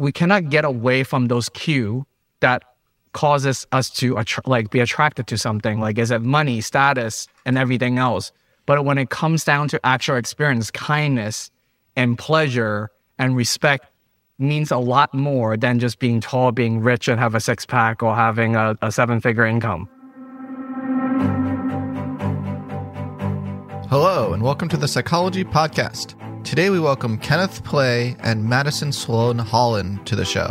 we cannot get oh. away from those cues that causes us to attra- like be attracted to something like is it money status and everything else? But when it comes down to actual experience kindness and pleasure and respect means a lot more than just being tall being rich and have a six pack or having a, a seven figure income. Hello and welcome to the psychology podcast Today we welcome Kenneth Play and Madison Sloane Holland to the show.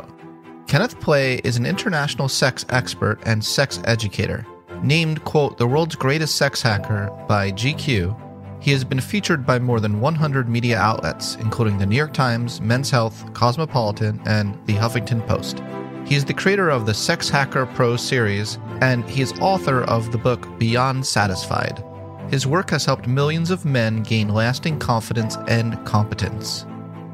Kenneth Play is an international sex expert and sex educator. Named, quote, the world's greatest sex hacker by GQ, he has been featured by more than 100 media outlets, including the New York Times, Men's Health, Cosmopolitan, and the Huffington Post. He is the creator of the Sex Hacker Pro series, and he is author of the book Beyond Satisfied his work has helped millions of men gain lasting confidence and competence.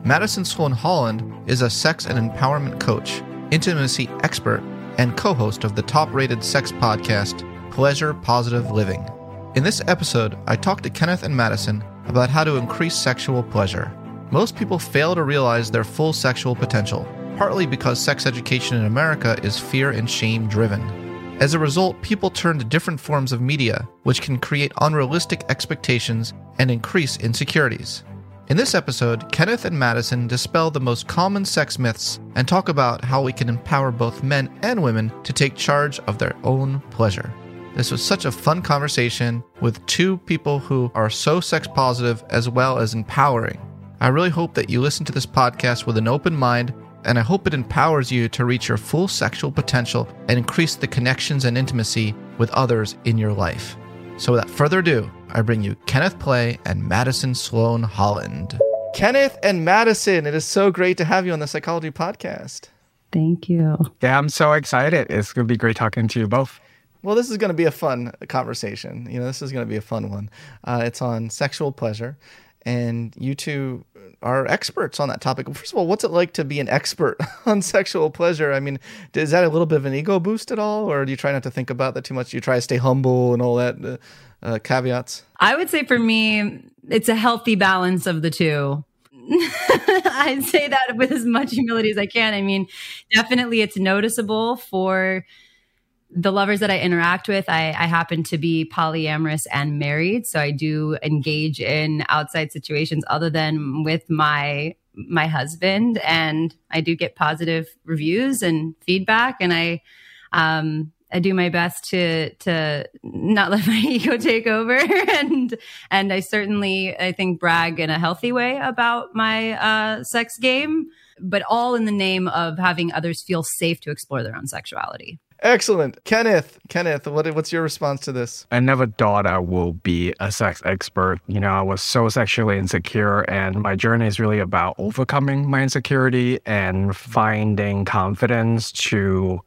Madison Sloane Holland is a sex and empowerment coach, intimacy expert, and co host of the top rated sex podcast, Pleasure Positive Living. In this episode, I talked to Kenneth and Madison about how to increase sexual pleasure. Most people fail to realize their full sexual potential, partly because sex education in America is fear and shame driven. As a result, people turn to different forms of media, which can create unrealistic expectations and increase insecurities. In this episode, Kenneth and Madison dispel the most common sex myths and talk about how we can empower both men and women to take charge of their own pleasure. This was such a fun conversation with two people who are so sex positive as well as empowering. I really hope that you listen to this podcast with an open mind and I hope it empowers you to reach your full sexual potential and increase the connections and intimacy with others in your life. So, without further ado, I bring you Kenneth Play and Madison Sloane Holland. Kenneth and Madison, it is so great to have you on the Psychology Podcast. Thank you. Yeah, I'm so excited. It's going to be great talking to you both. Well, this is going to be a fun conversation. You know, this is going to be a fun one. Uh, it's on sexual pleasure and you two are experts on that topic. First of all, what's it like to be an expert on sexual pleasure? I mean, is that a little bit of an ego boost at all, or do you try not to think about that too much? Do you try to stay humble and all that uh, uh, caveats? I would say for me, it's a healthy balance of the two. I'd say that with as much humility as I can. I mean, definitely it's noticeable for the lovers that I interact with, I, I, happen to be polyamorous and married, so I do engage in outside situations other than with my my husband, and I do get positive reviews and feedback, and I um, I do my best to to not let my ego take over, and and I certainly I think brag in a healthy way about my uh, sex game, but all in the name of having others feel safe to explore their own sexuality. Excellent. Kenneth, Kenneth, what, what's your response to this? I never thought I will be a sex expert. You know, I was so sexually insecure, and my journey is really about overcoming my insecurity and finding confidence to,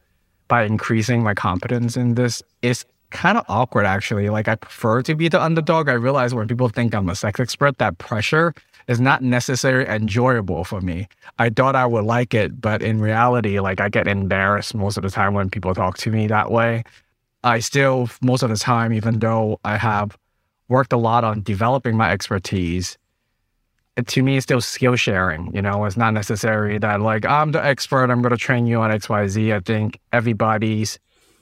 by increasing my competence in this. It's kind of awkward, actually. Like, I prefer to be the underdog. I realize when people think I'm a sex expert, that pressure is not necessarily enjoyable for me. I thought I would like it, but in reality, like I get embarrassed most of the time when people talk to me that way. I still, most of the time, even though I have worked a lot on developing my expertise, to me, it's still skill sharing. You know, it's not necessary that like I'm the expert. I'm going to train you on X, Y, Z. I think everybody's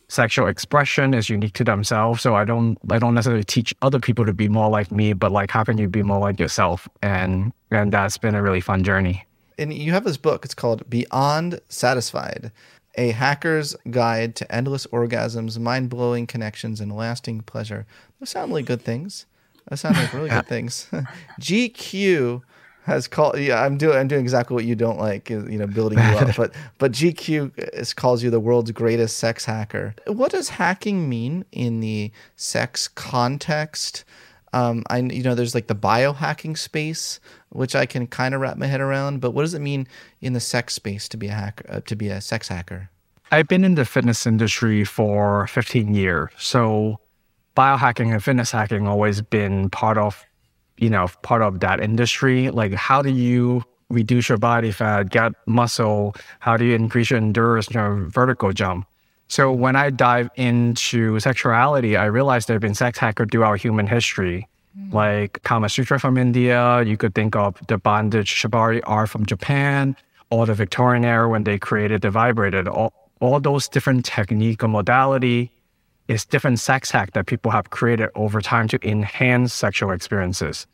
sexual expression is unique to themselves. So I don't, I don't necessarily teach other people to be more like me, but like how can you be more like yourself? And and that's been a really fun journey. And you have this book. It's called Beyond Satisfied. A Hacker's Guide to Endless Orgasms, Mind Blowing Connections, and Lasting Pleasure. Those sound like good things. That sounds like really good things. GQ has called. Yeah, I'm doing. I'm doing exactly what you don't like. You know, building you up. But but GQ is, calls you the world's greatest sex hacker. What does hacking mean in the sex context? Um, I you know there's like the biohacking space, which I can kind of wrap my head around. But what does it mean in the sex space to be a hacker? Uh, to be a sex hacker? I've been in the fitness industry for 15 years, so biohacking and fitness hacking always been part of, you know, part of that industry. Like, how do you reduce your body fat, get muscle? How do you increase your endurance, your vertical jump? So when I dive into sexuality, I realized there have been sex hackers throughout human history. Mm. Like Kama Sutra from India, you could think of the bondage shibari art from Japan, or the Victorian era when they created the vibrator. All, all those different technique or modality is different sex hack that people have created over time to enhance sexual experiences.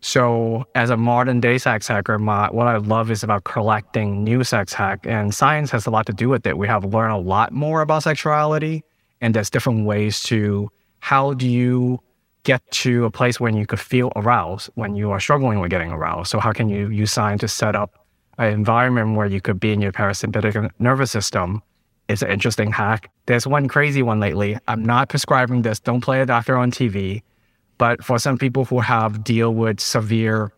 So, as a modern day sex hacker, my, what I love is about collecting new sex hack, and science has a lot to do with it. We have learned a lot more about sexuality, and there's different ways to how do you get to a place when you could feel aroused when you are struggling with getting aroused. So, how can you use science to set up an environment where you could be in your parasympathetic nervous system it's an interesting hack. There's one crazy one lately. I'm not prescribing this. Don't play a doctor on TV. But for some people who have deal with severe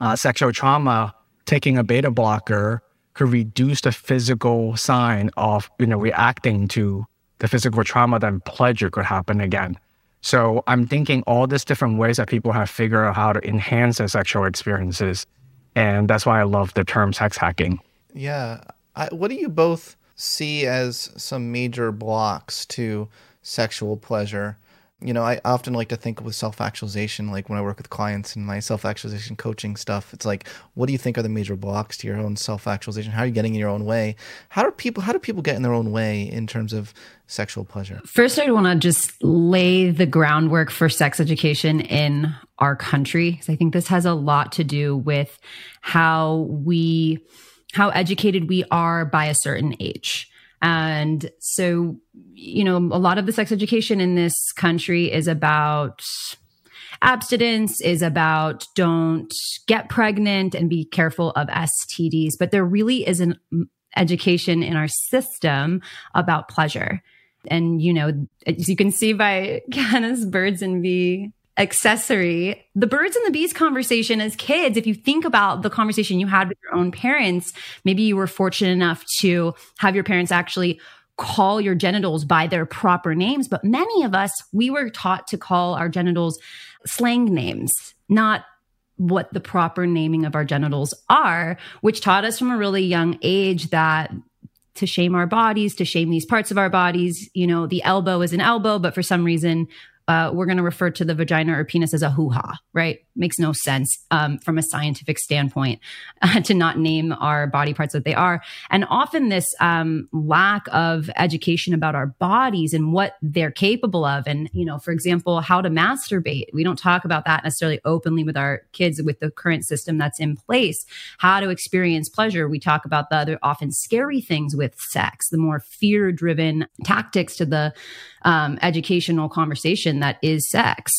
uh, sexual trauma, taking a beta blocker could reduce the physical sign of you know reacting to the physical trauma. Then pleasure could happen again. So I'm thinking all these different ways that people have figured out how to enhance their sexual experiences, and that's why I love the term sex hacking. Yeah, I, what do you both? See as some major blocks to sexual pleasure. You know, I often like to think with self actualization, like when I work with clients and my self actualization coaching stuff, it's like, what do you think are the major blocks to your own self actualization? How are you getting in your own way? How do people how do people get in their own way in terms of sexual pleasure? First, I want to just lay the groundwork for sex education in our country. Because I think this has a lot to do with how we how educated we are by a certain age. And so, you know, a lot of the sex education in this country is about abstinence, is about don't get pregnant and be careful of STDs. But there really is an education in our system about pleasure. And, you know, as you can see by Kenneth's Birds and Bee accessory. The birds and the bees conversation as kids, if you think about the conversation you had with your own parents, maybe you were fortunate enough to have your parents actually call your genitals by their proper names. But many of us, we were taught to call our genitals slang names, not what the proper naming of our genitals are, which taught us from a really young age that to shame our bodies, to shame these parts of our bodies. You know, the elbow is an elbow, but for some reason uh, we're going to refer to the vagina or penis as a hoo ha, right? Makes no sense um, from a scientific standpoint uh, to not name our body parts that they are. And often this um, lack of education about our bodies and what they're capable of. And, you know, for example, how to masturbate. We don't talk about that necessarily openly with our kids with the current system that's in place. How to experience pleasure. We talk about the other often scary things with sex, the more fear driven tactics to the um, educational conversation that is sex.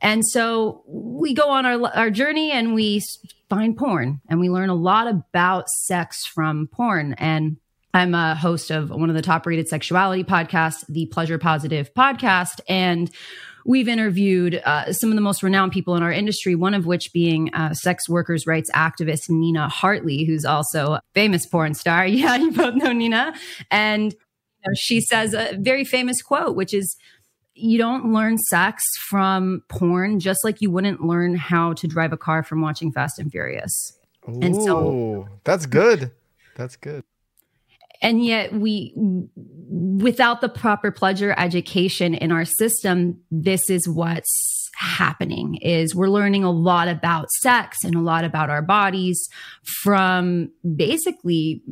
And so we go on our, our journey and we find porn and we learn a lot about sex from porn. And I'm a host of one of the top rated sexuality podcasts, the Pleasure Positive podcast. And we've interviewed uh, some of the most renowned people in our industry, one of which being uh, sex workers' rights activist Nina Hartley, who's also a famous porn star. Yeah, you both know Nina. And know, she says a very famous quote, which is, you don't learn sex from porn just like you wouldn't learn how to drive a car from watching Fast and Furious. Ooh, and so that's good. That's good. And yet we without the proper pleasure education in our system, this is what's happening is we're learning a lot about sex and a lot about our bodies from basically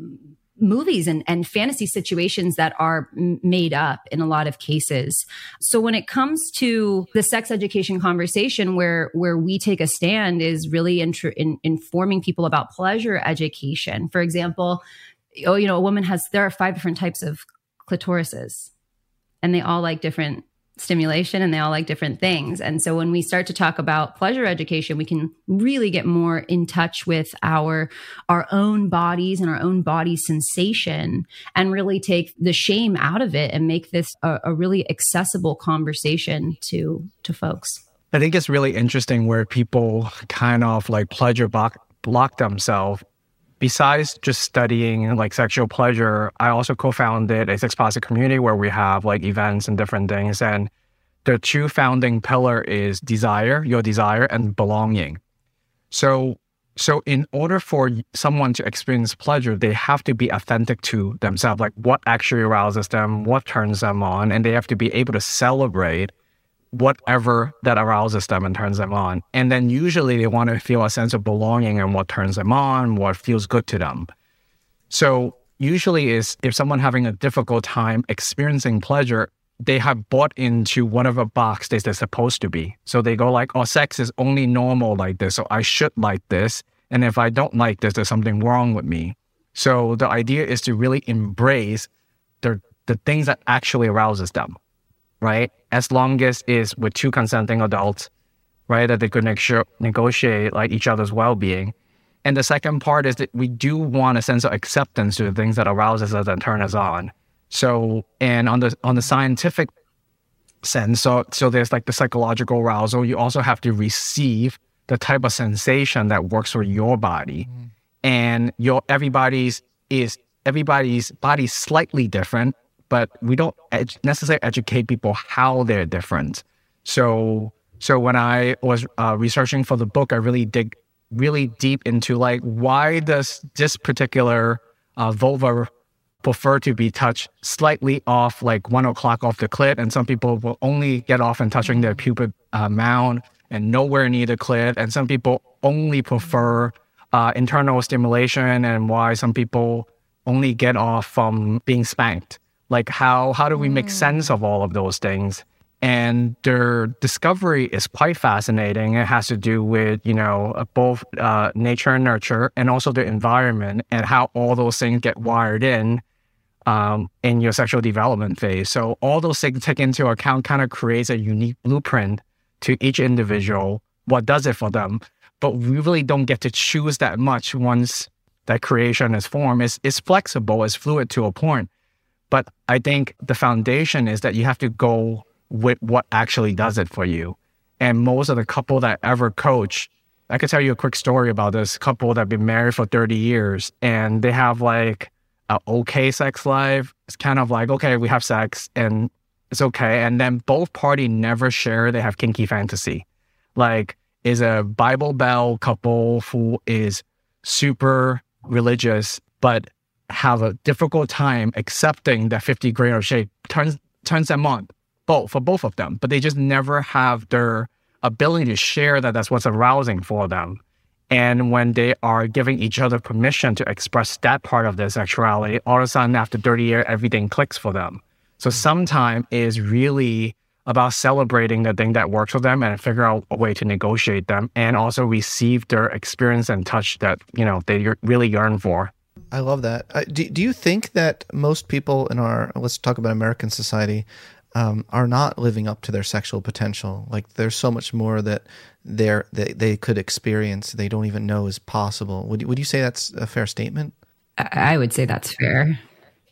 movies and, and fantasy situations that are made up in a lot of cases. So when it comes to the sex education conversation where, where we take a stand is really in, in informing people about pleasure education. For example, oh, you know, a woman has, there are five different types of clitorises and they all like different stimulation and they all like different things. And so when we start to talk about pleasure education, we can really get more in touch with our our own bodies and our own body sensation and really take the shame out of it and make this a, a really accessible conversation to to folks. I think it's really interesting where people kind of like pleasure block, block themselves besides just studying like sexual pleasure, I also co-founded a sex positive community where we have like events and different things. And the two founding pillar is desire, your desire, and belonging. So, so in order for someone to experience pleasure, they have to be authentic to themselves, like what actually arouses them, what turns them on, and they have to be able to celebrate whatever that arouses them and turns them on. And then usually they want to feel a sense of belonging and what turns them on, what feels good to them. So usually is if someone having a difficult time experiencing pleasure, they have bought into whatever box they're supposed to be. So they go like, oh, sex is only normal like this. So I should like this. And if I don't like this, there's something wrong with me. So the idea is to really embrace the, the things that actually arouses them right? As long as is with two consenting adults, right? That they could negotiate like each other's well-being. And the second part is that we do want a sense of acceptance to the things that arouses us and turn us on. So, and on the on the scientific sense, so so there's like the psychological arousal. You also have to receive the type of sensation that works for your body, mm. and your everybody's is everybody's body slightly different but we don't ed- necessarily educate people how they're different. So, so when I was uh, researching for the book, I really dig really deep into like why does this particular uh, vulva prefer to be touched slightly off, like one o'clock off the clit, and some people will only get off and touching their pubic uh, mound and nowhere near the clit, and some people only prefer uh, internal stimulation, and why some people only get off from being spanked. Like how how do we make sense of all of those things? And their discovery is quite fascinating. It has to do with you know uh, both uh, nature and nurture, and also the environment, and how all those things get wired in um, in your sexual development phase. So all those things taken into account kind of creates a unique blueprint to each individual. What does it for them? But we really don't get to choose that much once that creation is formed. It's, it's flexible, it's fluid to a point. But I think the foundation is that you have to go with what actually does it for you. And most of the couple that ever coach, I could tell you a quick story about this couple that have been married for 30 years and they have like a okay sex life. It's kind of like, okay, we have sex and it's okay. And then both party never share they have kinky fantasy. Like is a Bible Belt couple who is super religious, but have a difficult time accepting that 50 grain of shape turns turns them on both for both of them. But they just never have their ability to share that. That's what's arousing for them. And when they are giving each other permission to express that part of their sexuality all of a sudden after 30 years everything clicks for them. So mm. sometime is really about celebrating the thing that works for them and figure out a way to negotiate them and also receive their experience and touch that you know they really yearn for I love that. Uh, do, do you think that most people in our, let's talk about American society, um, are not living up to their sexual potential? Like there's so much more that they're, they, they could experience they don't even know is possible. Would, would you say that's a fair statement? I would say that's fair.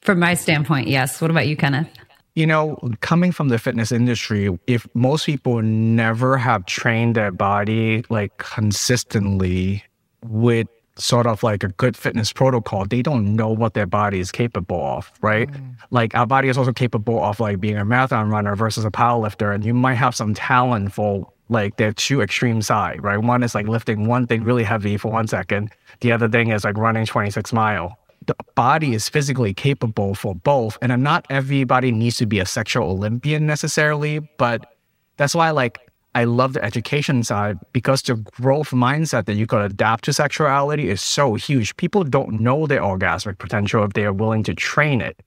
From my standpoint, yes. What about you, Kenneth? You know, coming from the fitness industry, if most people never have trained their body like consistently with sort of like a good fitness protocol, they don't know what their body is capable of, right? Mm. Like our body is also capable of like being a marathon runner versus a power lifter. And you might have some talent for like their two extreme side, right? One is like lifting one thing really heavy for one second. The other thing is like running 26 mile. The body is physically capable for both. And not everybody needs to be a sexual Olympian necessarily, but that's why like I love the education side because the growth mindset that you could adapt to sexuality is so huge. People don't know their orgasmic potential if they are willing to train it.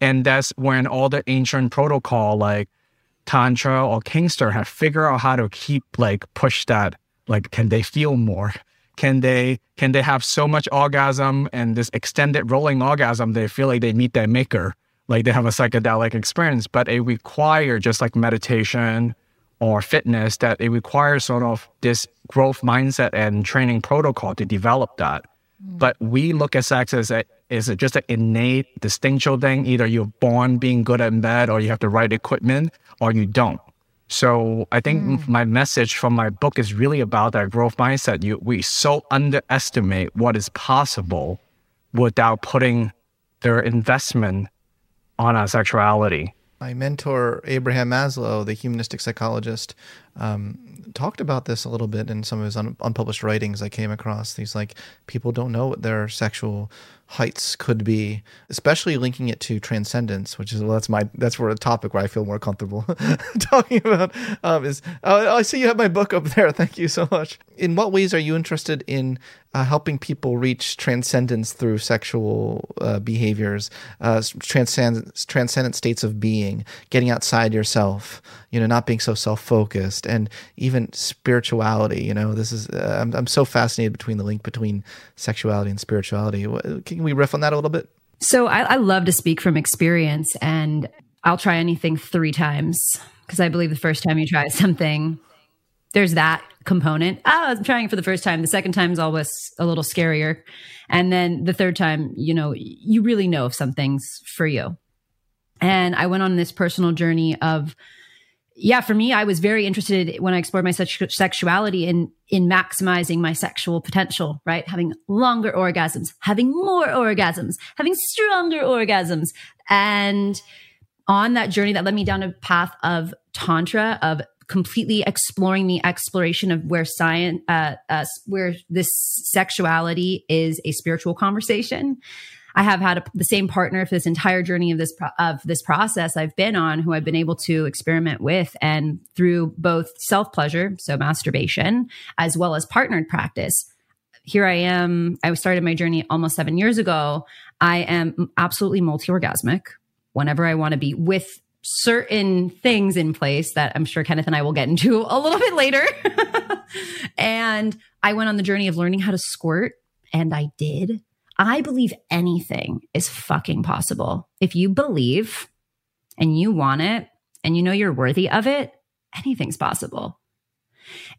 And that's when all the ancient protocol like Tantra or Kingster have figured out how to keep like push that. Like, can they feel more? Can they can they have so much orgasm and this extended rolling orgasm they feel like they meet their maker? Like they have a psychedelic experience, but it requires just like meditation, or fitness that it requires sort of this growth mindset and training protocol to develop that. Mm. But we look at sex as a, is it just an innate distinctual thing? Either you're born being good at bed or you have the right equipment or you don't. So I think mm. my message from my book is really about that growth mindset. You, we so underestimate what is possible without putting their investment on our sexuality my mentor Abraham Maslow, the humanistic psychologist, um, talked about this a little bit in some of his un- unpublished writings. I came across these like people don't know what their sexual heights could be, especially linking it to transcendence, which is well, that's my that's where a topic where I feel more comfortable talking about um, is. Uh, I see you have my book up there. Thank you so much. In what ways are you interested in uh, helping people reach transcendence through sexual uh, behaviors, uh, transcend transcendent states of being, getting outside yourself, you know, not being so self focused, and even spirituality. You know, this is uh, I'm I'm so fascinated between the link between sexuality and spirituality. Can we riff on that a little bit? So I, I love to speak from experience, and I'll try anything three times because I believe the first time you try something, there's that component. Ah, oh, I'm trying for the first time. The second time is always a little scarier. And then the third time, you know, you really know if something's for you. And I went on this personal journey of, yeah, for me, I was very interested when I explored my sexuality in in maximizing my sexual potential, right? Having longer orgasms, having more orgasms, having stronger orgasms. And on that journey that led me down a path of tantra, of completely exploring the exploration of where science, uh, uh, where this sexuality is a spiritual conversation. I have had a, the same partner for this entire journey of this pro- of this process I've been on, who I've been able to experiment with, and through both self pleasure, so masturbation, as well as partnered practice. Here I am. I started my journey almost seven years ago. I am absolutely multi orgasmic whenever I want to be with certain things in place that I'm sure Kenneth and I will get into a little bit later. and I went on the journey of learning how to squirt, and I did. I believe anything is fucking possible. If you believe and you want it and you know you're worthy of it, anything's possible.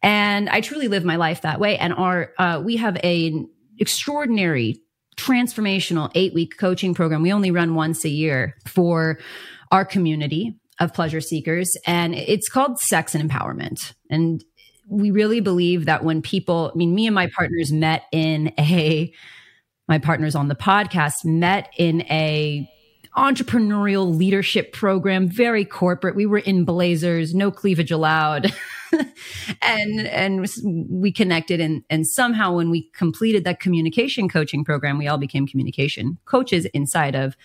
And I truly live my life that way. And our uh, we have an extraordinary transformational eight week coaching program. We only run once a year for our community of pleasure seekers, and it's called Sex and Empowerment. And we really believe that when people, I mean, me and my partners met in a, my partners on the podcast met in a entrepreneurial leadership program, very corporate. We were in blazers, no cleavage allowed. and and we connected and and somehow when we completed that communication coaching program, we all became communication coaches inside of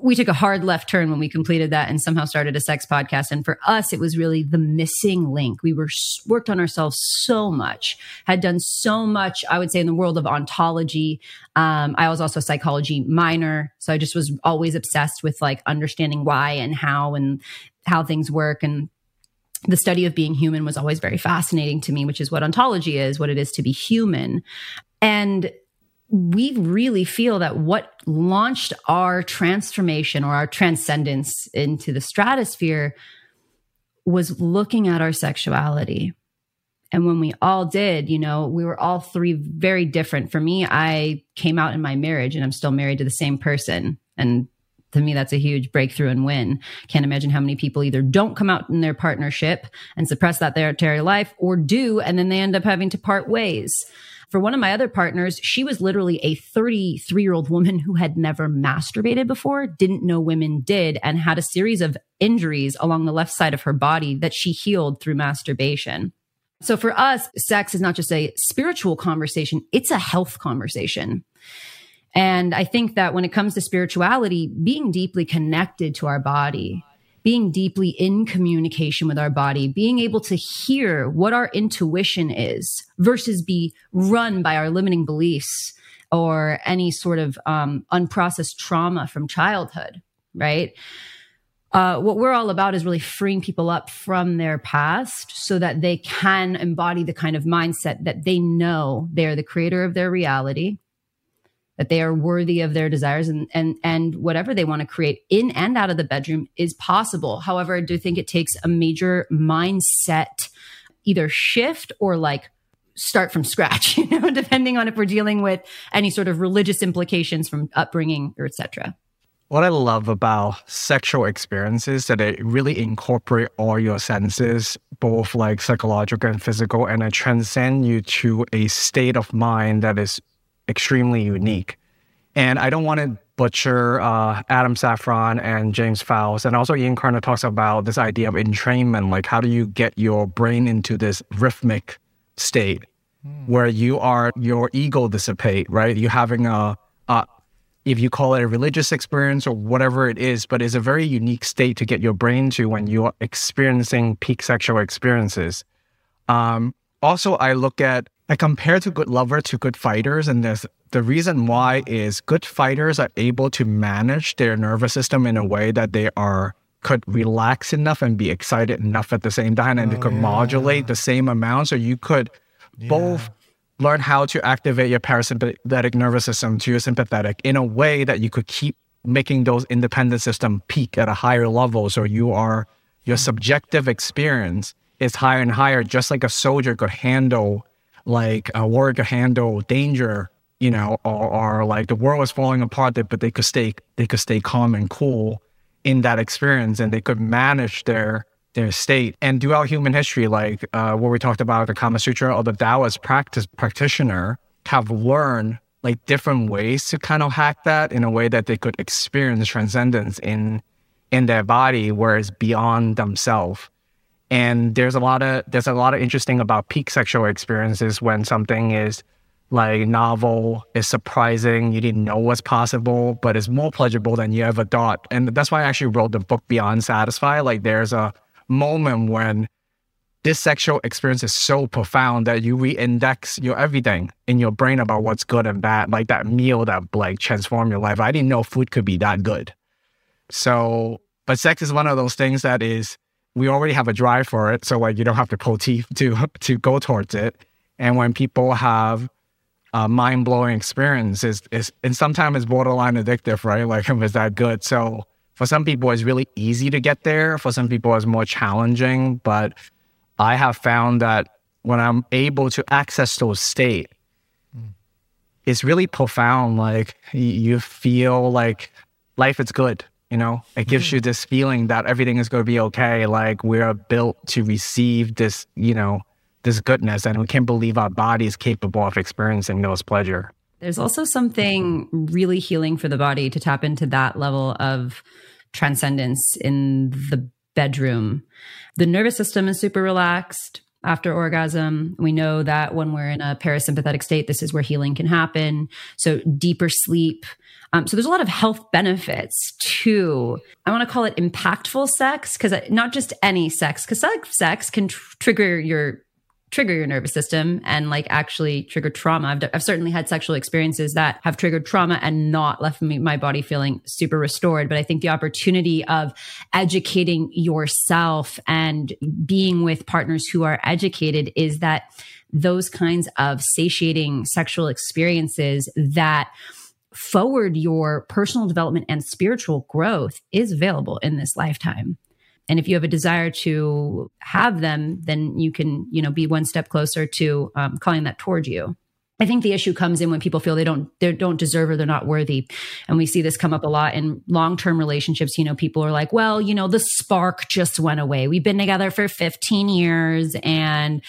we took a hard left turn when we completed that and somehow started a sex podcast. And for us it was really the missing link. We were worked on ourselves so much had done so much i would say in the world of ontology. Um, i was also a psychology minor so i just was always obsessed with like understanding why and how and how things work. And the study of being human was always very fascinating to me which is what ontology is what it is to be human. And we really feel that what launched our transformation or our transcendence into the stratosphere was looking at our sexuality. And when we all did, you know, we were all three very different. For me, I came out in my marriage and I'm still married to the same person. And to me, that's a huge breakthrough and win. Can't imagine how many people either don't come out in their partnership and suppress that their life or do, and then they end up having to part ways. For one of my other partners, she was literally a 33 year old woman who had never masturbated before, didn't know women did, and had a series of injuries along the left side of her body that she healed through masturbation. So for us, sex is not just a spiritual conversation, it's a health conversation. And I think that when it comes to spirituality, being deeply connected to our body, being deeply in communication with our body, being able to hear what our intuition is versus be run by our limiting beliefs or any sort of um, unprocessed trauma from childhood, right? Uh, what we're all about is really freeing people up from their past so that they can embody the kind of mindset that they know they're the creator of their reality that they are worthy of their desires and and and whatever they want to create in and out of the bedroom is possible. However, I do think it takes a major mindset either shift or like start from scratch, you know, depending on if we're dealing with any sort of religious implications from upbringing or etc. What I love about sexual experiences that it really incorporate all your senses, both like psychological and physical, and it transcend you to a state of mind that is extremely unique. And I don't want to butcher uh, Adam Safron and James Pfaus. And also Ian Kerner talks about this idea of entrainment, like how do you get your brain into this rhythmic state mm. where you are, your ego dissipate, right? You're having a, a, if you call it a religious experience or whatever it is, but it's a very unique state to get your brain to when you're experiencing peak sexual experiences. Um, also, I look at I compare to good lover to good fighters, and there's the reason why is good fighters are able to manage their nervous system in a way that they are could relax enough and be excited enough at the same time, and oh, they could oh, yeah. modulate the same amount. So you could yeah. both learn how to activate your parasympathetic nervous system to your sympathetic in a way that you could keep making those independent system peak at a higher level. So you are your hmm. subjective experience is higher and higher, just like a soldier could handle like a warrior could handle danger, you know, or, or like the world was falling apart, but they could stay they could stay calm and cool in that experience, and they could manage their their state. And throughout human history, like uh, what we talked about the Kama Sutra or the Taoist practice practitioner, have learned like different ways to kind of hack that in a way that they could experience transcendence in in their body, whereas beyond themselves. And there's a lot of there's a lot of interesting about peak sexual experiences when something is like novel, is surprising, you didn't know was possible, but it's more pleasurable than you ever thought. And that's why I actually wrote the book Beyond Satisfy. Like there's a moment when this sexual experience is so profound that you re-index your everything in your brain about what's good and bad, like that meal that like transformed your life. I didn't know food could be that good. So, but sex is one of those things that is we already have a drive for it, so like you don't have to pull teeth to to go towards it. And when people have a mind blowing experience, is is and sometimes it's borderline addictive, right? Like it was that good. So for some people, it's really easy to get there. For some people, it's more challenging. But I have found that when I'm able to access those state, mm. it's really profound. Like you feel like life is good you know, it gives mm-hmm. you this feeling that everything is going to be okay. Like we're built to receive this, you know, this goodness, and we can't believe our body is capable of experiencing those pleasure. There's also something really healing for the body to tap into that level of transcendence in the bedroom. The nervous system is super relaxed after orgasm. We know that when we're in a parasympathetic state, this is where healing can happen. So deeper sleep. Um, so there's a lot of health benefits to, I want to call it impactful sex because not just any sex, because sex can tr- trigger your trigger your nervous system and like actually trigger trauma. I've, I've certainly had sexual experiences that have triggered trauma and not left me, my body feeling super restored. But I think the opportunity of educating yourself and being with partners who are educated is that those kinds of satiating sexual experiences that forward your personal development and spiritual growth is available in this lifetime and if you have a desire to have them then you can you know be one step closer to um, calling that towards you I think the issue comes in when people feel they don't they don't deserve or they're not worthy. And we see this come up a lot in long-term relationships. You know, people are like, well, you know, the spark just went away. We've been together for 15 years and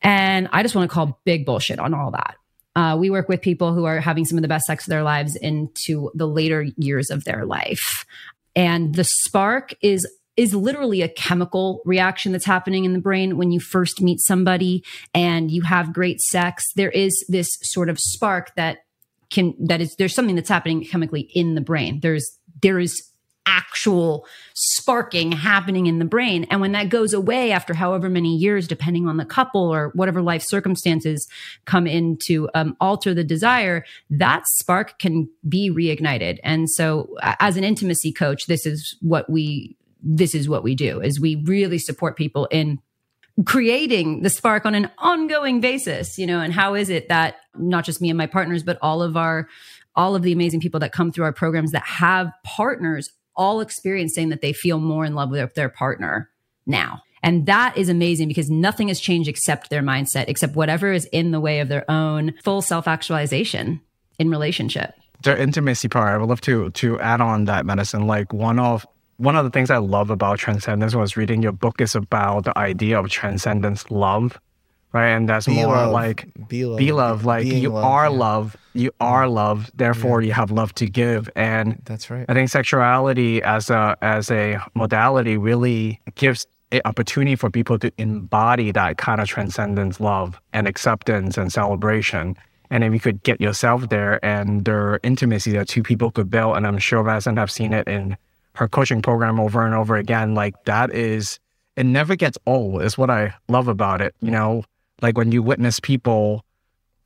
And I just want to call big bullshit on all that. Uh, we work with people who are having some of the best sex of their lives into the later years of their life. And the spark is is literally a chemical reaction that's happening in the brain when you first meet somebody and you have great sex. There is this sort of spark that can that is there's something that's happening chemically in the brain. There's there is actual sparking happening in the brain. And when that goes away after however many years, depending on the couple or whatever life circumstances come in to um, alter the desire, that spark can be reignited. And so, as an intimacy coach, this is what we this is what we do is we really support people in creating the spark on an ongoing basis you know and how is it that not just me and my partners but all of our all of the amazing people that come through our programs that have partners all experiencing that they feel more in love with their partner now. And that is amazing because nothing has changed except their mindset, except whatever is in the way of their own full self actualization in relationship. The intimacy part, I would love to to add on that Madison. Like one of one of the things I love about transcendence was reading your book is about the idea of transcendence love right? And that's be more love. like be love, be love. Like Being you love, are yeah. love, you are mm. love. Therefore, Yeah. you have love to give. And That's right. I think sexuality as a as a modality really gives an opportunity for people to embody that kind of transcendence, love, and acceptance and celebration. And if you could get yourself there and their intimacy that two people could build. And I'm sure Vincent have seen it in her coaching program over and over again. Like that is it never gets old is what I love about it. You know, like when you witness people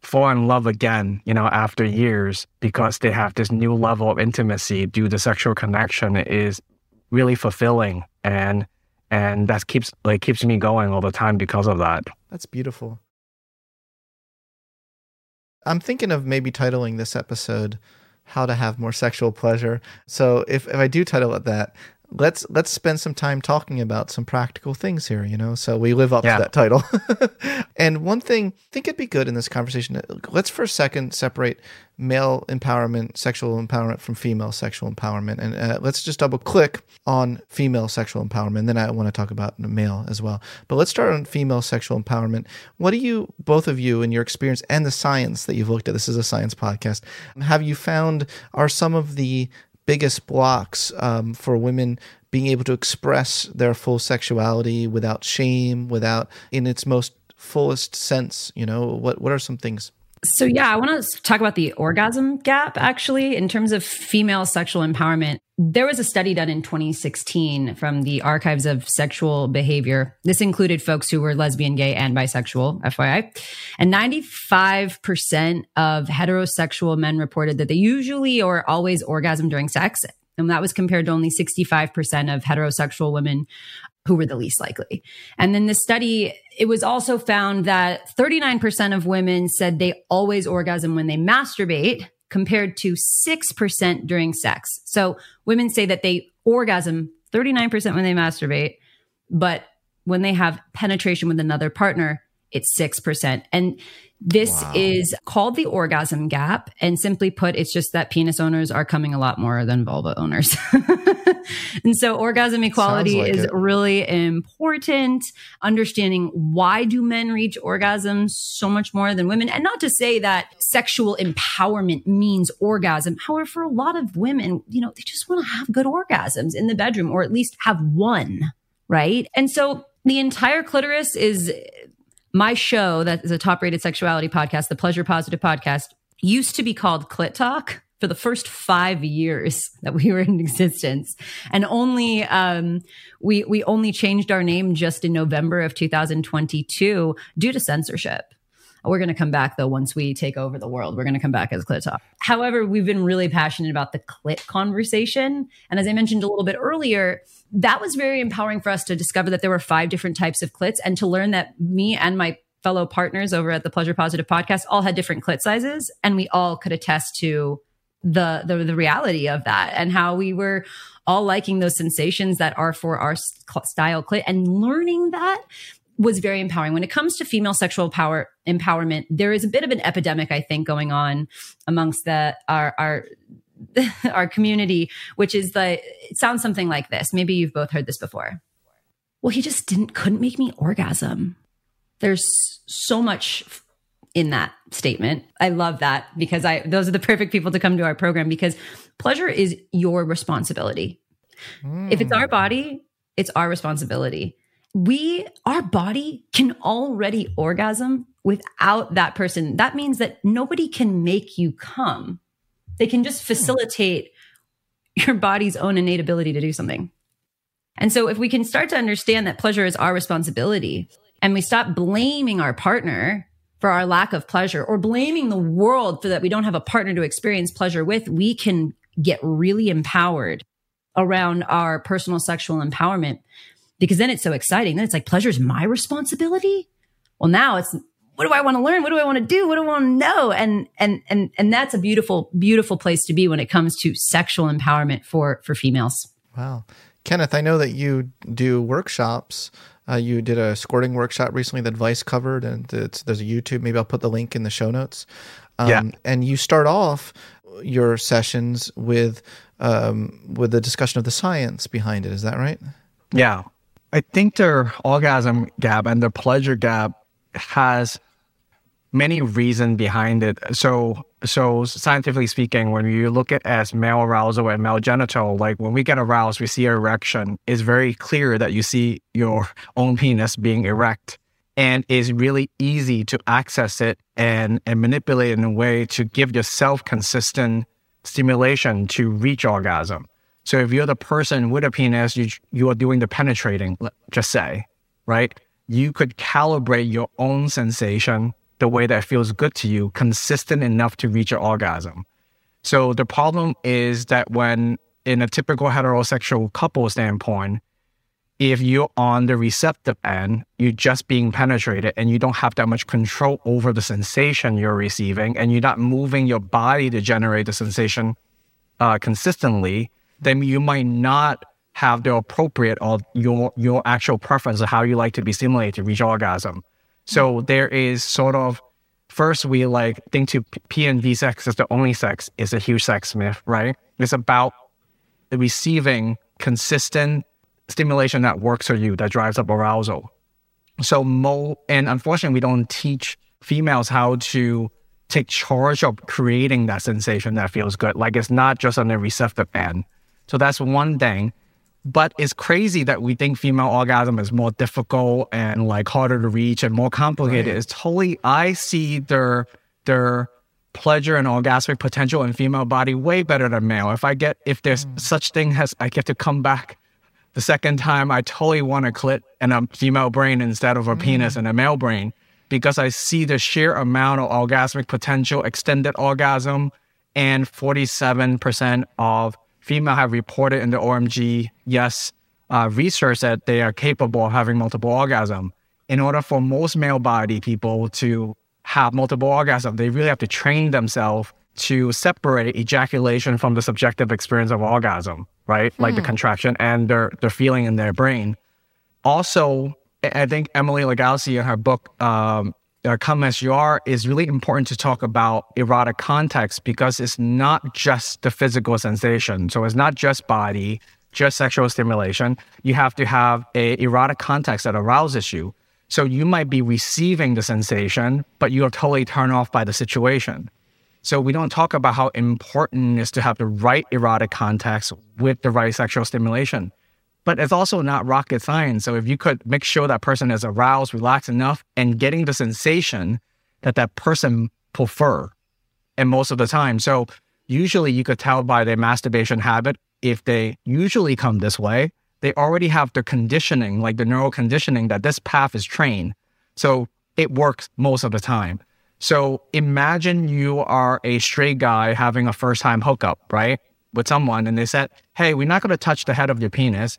fall in love again, you know, after years because they have this new level of intimacy due to sexual connection is really fulfilling and and that keeps like keeps me going all the time because of that. That's beautiful. I'm thinking of maybe titling this episode "How to Have More Sexual Pleasure." So if, if I do title it that, let's let's spend some time talking about some practical things here. You know, so we live up Yeah. to that title. and one thing I think it'd be good in this conversation. Let's for a second separate male empowerment, sexual empowerment from female sexual empowerment, and uh, let's just double click on female sexual empowerment. Then I want to talk about male as well. But let's start on female sexual empowerment. What do you, both of you, in your experience and the science that you've looked at, this is a science podcast, have you found are some of the biggest blocks um, for women being able to express their full sexuality without shame, without in its most fullest sense? You know, what what are some things? So, yeah, I want to talk about the orgasm gap actually in terms of female sexual empowerment. There was a study done in 2016 from the Archives of Sexual Behavior. This included folks who were lesbian, gay, and bisexual, FYI. And 95% of heterosexual men reported that they usually or always orgasm during sex. And that was compared to only 65% of heterosexual women who were the least likely. And then the study, it was also found that 39% of women said they always orgasm when they masturbate compared to 6% during sex. So women say that they orgasm 39% when they masturbate, but when they have penetration with another partner, it's 6%. And this Wow. is called the orgasm gap. And simply put, it's just that penis owners are coming a lot more than vulva owners. and so orgasm equality like is it. really important. Understanding why do men reach orgasm so much more than women? And not to say that sexual empowerment means orgasm. However, for a lot of women, you know, they just want to have good orgasms in the bedroom or at least have one, right? And so the entire clitoris is my show that is a top rated sexuality podcast, the Pleasure Positive Podcast, used to be called Clit Talk for the first five years that we were in existence. And only, um, we, we only changed our name just in November of 2022 due to censorship. We're going to come back though once we take over the world. We're going to come back as Clit Talk. However, we've been really passionate about the clit conversation. And as I mentioned a little bit earlier, that was very empowering for us to discover that there were five different types of clits and to learn that me and my fellow partners over at the Pleasure Positive podcast all had different clit sizes and we all could attest to the, the the reality of that and how we were all liking those sensations that are for our st- style clit and learning that was very empowering. When it comes to female sexual power empowerment, there is a bit of an epidemic, I think, going on amongst the our our our community, which is the it sounds something like this. Maybe you've both heard this before. Well, he just didn't couldn't make me orgasm. There's so much in that statement. I love that because I those are the perfect people to come to our program because pleasure is your responsibility. Mm. If it's our body, it's our responsibility. We our body can already orgasm without that person. That means that nobody can make you come. They can just hmm. facilitate your body's own innate ability to do something. And so if we can start to understand that pleasure is our responsibility and we stop blaming our partner for our lack of pleasure or blaming the world for that we don't have a partner to experience pleasure with, we can get really empowered around our personal sexual empowerment because then it's so exciting. Then it's like pleasure is my responsibility. Well, now it's what do I want to learn? What do I want to do? What do I want to know? And and and and that's a beautiful beautiful place to be when it comes to sexual empowerment for for females. Wow. Kenneth, I know that you do workshops uh, you did a squirting workshop recently that Vice covered, and there's a YouTube. Maybe I'll put the link in the show notes. Um, yeah. And you start off your sessions with um, with the discussion of the science behind it. Is that right? Yeah. I think the orgasm gap and the pleasure gap has many reasons behind it. So so scientifically speaking, when you look at as male arousal and male genital, like when we get aroused, we see erection. It's very clear that you see your own penis being erect, and it's really easy to access it and and manipulate in a way to give yourself consistent stimulation to reach orgasm. So if you're the person with a penis, you you are doing the penetrating. Just say, right? You could calibrate your own sensation the way that feels good to you, consistent enough to reach an orgasm. So the problem is that when in a typical heterosexual couple standpoint, if you're on the receptive end, you're just being penetrated and you don't have that much control over the sensation you're receiving and you're not moving your body to generate the sensation uh, consistently, then you might not have the appropriate or your your actual preference of how you like to be stimulated to reach orgasm. So hmm. there is sort of first we like think to P and V sex as the only sex is a huge sex myth, right? It's about receiving consistent stimulation that works for you, that drives up arousal. So mo and unfortunately we don't teach females how to take charge of creating that sensation that feels good. Like it's not just on the receptive end. So that's one thing. But it's crazy that we think female orgasm is more difficult and like harder to reach and more complicated. Right. It's totally I see their their pleasure and orgasmic potential in female body way better than male. If I get if there's mm. such thing as I get to come back the second time, I totally want a clit and a female brain instead of a mm. penis and a male brain because I see the sheer amount of orgasmic potential, extended orgasm, and 47% of female have reported in the OMG yes uh, research that they are capable of having multiple orgasm. In order for most male body people to have multiple orgasm, they really have to train themselves to separate ejaculation from the subjective experience of orgasm, right? Like the hmm. contraction and their, their feeling in their brain. Also, I think Emily Nagoski in her book, um, uh, Come As You Are is really important to talk about erotic context because it's not just the physical sensation. So it's not just body, just sexual stimulation. You have to have a erotic context that arouses you. So you might be receiving the sensation, but you're totally turned off by the situation. So we don't talk about how important it is to have the right erotic context with the right sexual stimulation but it's also not rocket science. So if you could make sure that person is aroused, relaxed enough, and getting the sensation that that person prefer, and most of the time, so usually you could tell by their masturbation habit if they usually come this way, they already have the conditioning, like the neural conditioning, that this path is trained. So it works most of the time. So imagine you are a straight guy having a first time hookup, right? With someone, and they said, Hey, we're not going to touch the head of your penis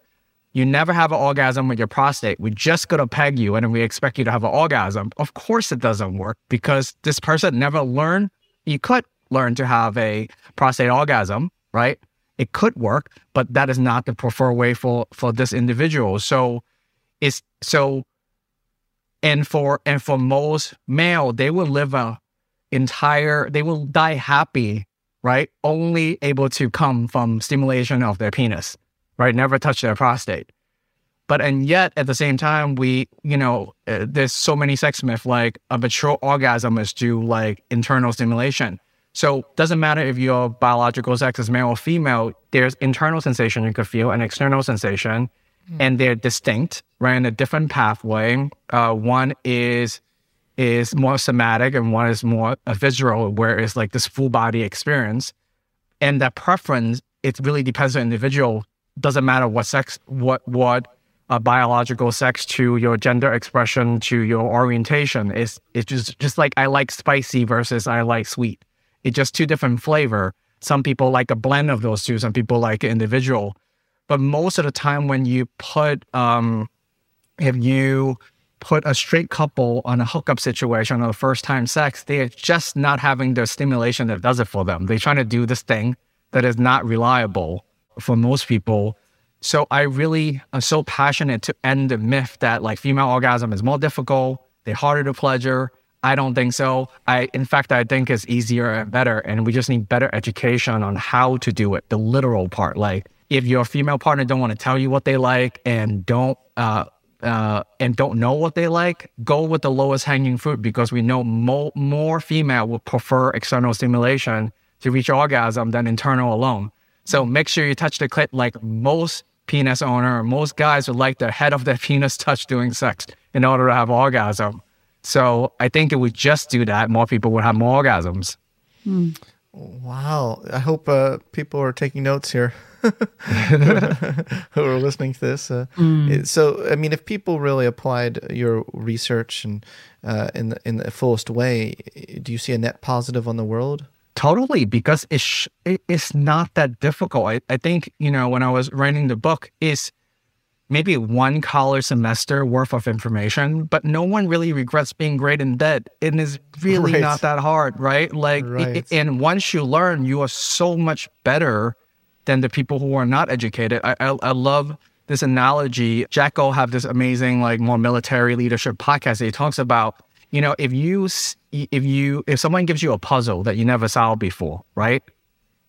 you never have an orgasm with your prostate. We just going to peg you and we expect you to have an orgasm. Of course it doesn't work because this person never learned. You could learn to have a prostate orgasm, right? It could work, but that is not the preferred way for, for this individual. So it's so and for and for most male, they will live a entire they will die happy, right? Only able to come from stimulation of their penis right? Never touch their prostate. But and yet at the same time, we you know uh, there's so many sex myths like a mature orgasm is due like internal stimulation. So doesn't matter if your biological sex is male or female. There's internal sensation you could feel and external sensation, mm. and they're distinct, right? In a different pathway. Uh, one is is more somatic and one is more a visceral, where it's like this full body experience. And that preference, it really depends on individual. Doesn't matter what sex, what what uh, biological sex to your gender expression to your orientation. It's it's just just like I like spicy versus I like sweet. It's just two different flavor. Some people like a blend of those two. Some people like individual. But most of the time, when you put um, if you put a straight couple on a hookup situation or first time sex, they're just not having the stimulation that does it for them. They're trying to do this thing that is not reliable for most people. So I really am so passionate to end the myth that like female orgasm is more difficult, they're harder to pleasure. I don't think so. I, in fact, I think it's easier and better, and we just need better education on how to do it. The literal part, like if your female partner don't want to tell you what they like and don't uh, uh, and don't know what they like, go with the lowest hanging fruit because we know mo- more female will prefer external stimulation to reach orgasm than internal alone. So make sure you touch the clit like most penis owner or most guys would like the head of their penis touched during sex in order to have orgasm. So I think if we just do that, more people would have more orgasms. Mm. Wow. I hope uh, people are taking notes here. who are listening to this. Uh, mm. So, I mean, if people really applied your research and uh, in the, in the fullest way, do you see a net positive on the world? Totally, because it's it's not that difficult. I, I think you know when I was writing the book is maybe one college semester worth of information, but no one really regrets being great in debt. It is really right. not that hard, right? Like, right. It, and once you learn, you are so much better than the people who are not educated. I, I, I love this analogy. Jocko have this amazing, like more military leadership podcast. He talks about, you know, if you, if you, if someone gives you a puzzle that you never solved before, right?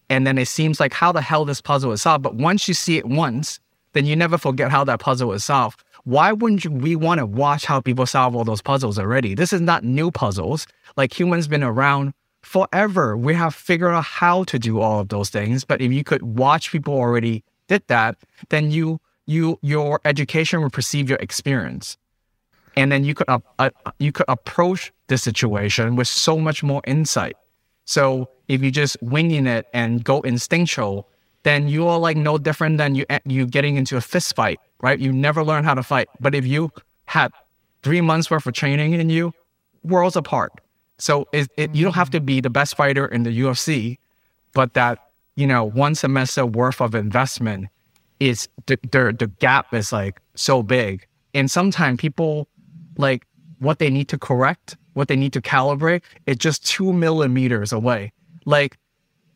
And then it seems like how the hell this puzzle is solved. But once you see it once, then you never forget how that puzzle is solved. Why wouldn't you, we want to watch how people solve all those puzzles already? This is not new puzzles. Like humans been around forever. We have figured out how to do all of those things. But if you could watch people already did that, then you you your education will perceive your experience, and then you could uh, uh, you could approach the situation with so much more insight. So if you just winging it and go instinctual, then you are like no different than you you getting into a fist fight, right? You never learn how to fight. But if you had three months worth of training in you, worlds apart. So it, it, you don't have to be the best fighter in the UFC, but that you know one semester worth of investment is the, the the gap is like so big, and sometimes people like what they need to correct, what they need to calibrate, it's just two millimeters away. Like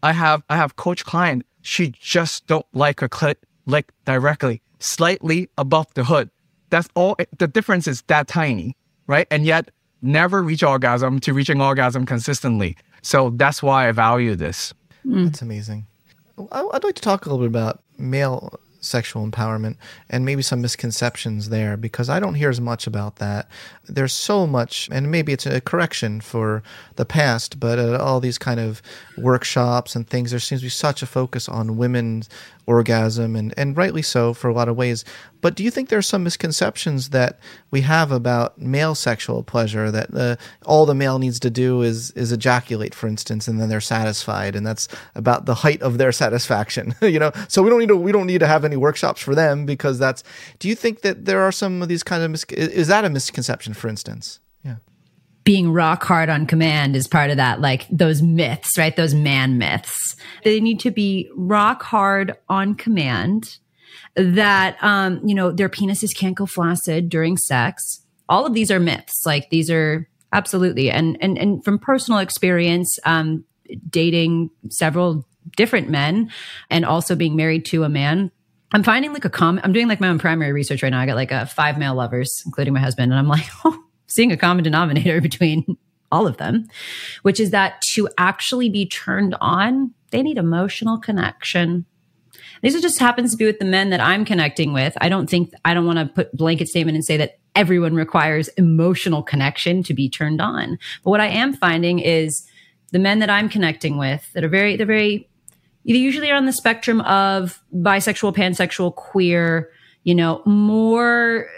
I have I have coach client, she just don't like her clit like directly, slightly above the hood. That's all. The difference is that tiny, right? And yet never reach orgasm to reaching orgasm consistently. So that's why I value this. Mm. That's amazing. I'd like to talk a little bit about male sexual empowerment and maybe some misconceptions there because I don't hear as much about that. There's so much, and maybe it's a correction for the past, but uh, all these kind of workshops and things, there seems to be such a focus on women's orgasm, and, and rightly so for a lot of ways. But do you think there are some misconceptions that we have about male sexual pleasure that uh, all the male needs to do is is ejaculate, for instance, and then they're satisfied, and that's about the height of their satisfaction, you know? So we don't need to we don't need to have any workshops for them because that's. Do you think that there are some of these kind of mis- is that a misconception, for instance? Yeah being rock hard on command is part of that, like those myths, right? Those man myths. They need to be rock hard on command that, um, you know, their penises can't go flaccid during sex. All of these are myths. Like these are absolutely. And, and, and from personal experience, um, dating several different men and also being married to a man I'm finding like a common, I'm doing like my own primary research right now. I got like a five male lovers, including my husband. And I'm like, oh, seeing a common denominator between all of them, which is that to actually be turned on, they need emotional connection. This just happens to be with the men that I'm connecting with. I don't think I don't want to put blanket statement and say that everyone requires emotional connection to be turned on. But what I am finding is the men that I'm connecting with that are very they're very they usually are on the spectrum of bisexual, pansexual, queer, you know, more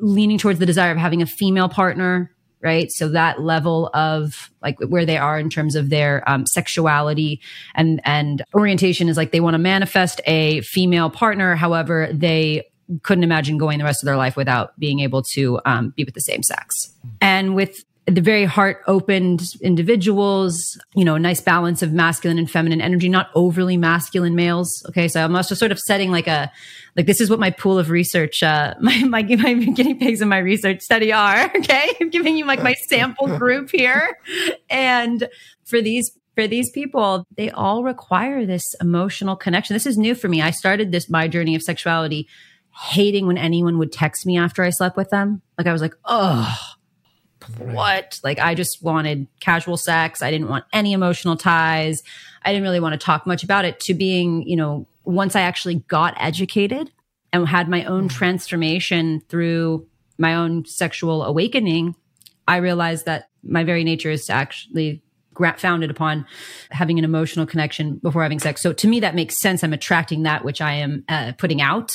leaning towards the desire of having a female partner right? So that level of like where they are in terms of their um, sexuality and and orientation is like they want to manifest a female partner. However, they couldn't imagine going the rest of their life without being able to um, be with the same sex. And with the very heart opened individuals, you know, nice balance of masculine and feminine energy, not overly masculine males. Okay. So I'm also sort of setting like a, like this is what my pool of research, uh, my, my, my guinea pigs in my research study are. Okay. I'm giving you like my sample group here. And for these for these people, they all require this emotional connection. This is new for me. I started this my journey of sexuality hating when anyone would text me after I slept with them. Like I was like, oh, what? Like I just wanted casual sex. I didn't want any emotional ties. I didn't really want to talk much about it to being, you know, once I actually got educated and had my own mm. transformation through my own sexual awakening, I realized that my very nature is to actually founded upon having an emotional connection before having sex. So to me, that makes sense. I'm attracting that which I am uh, putting out,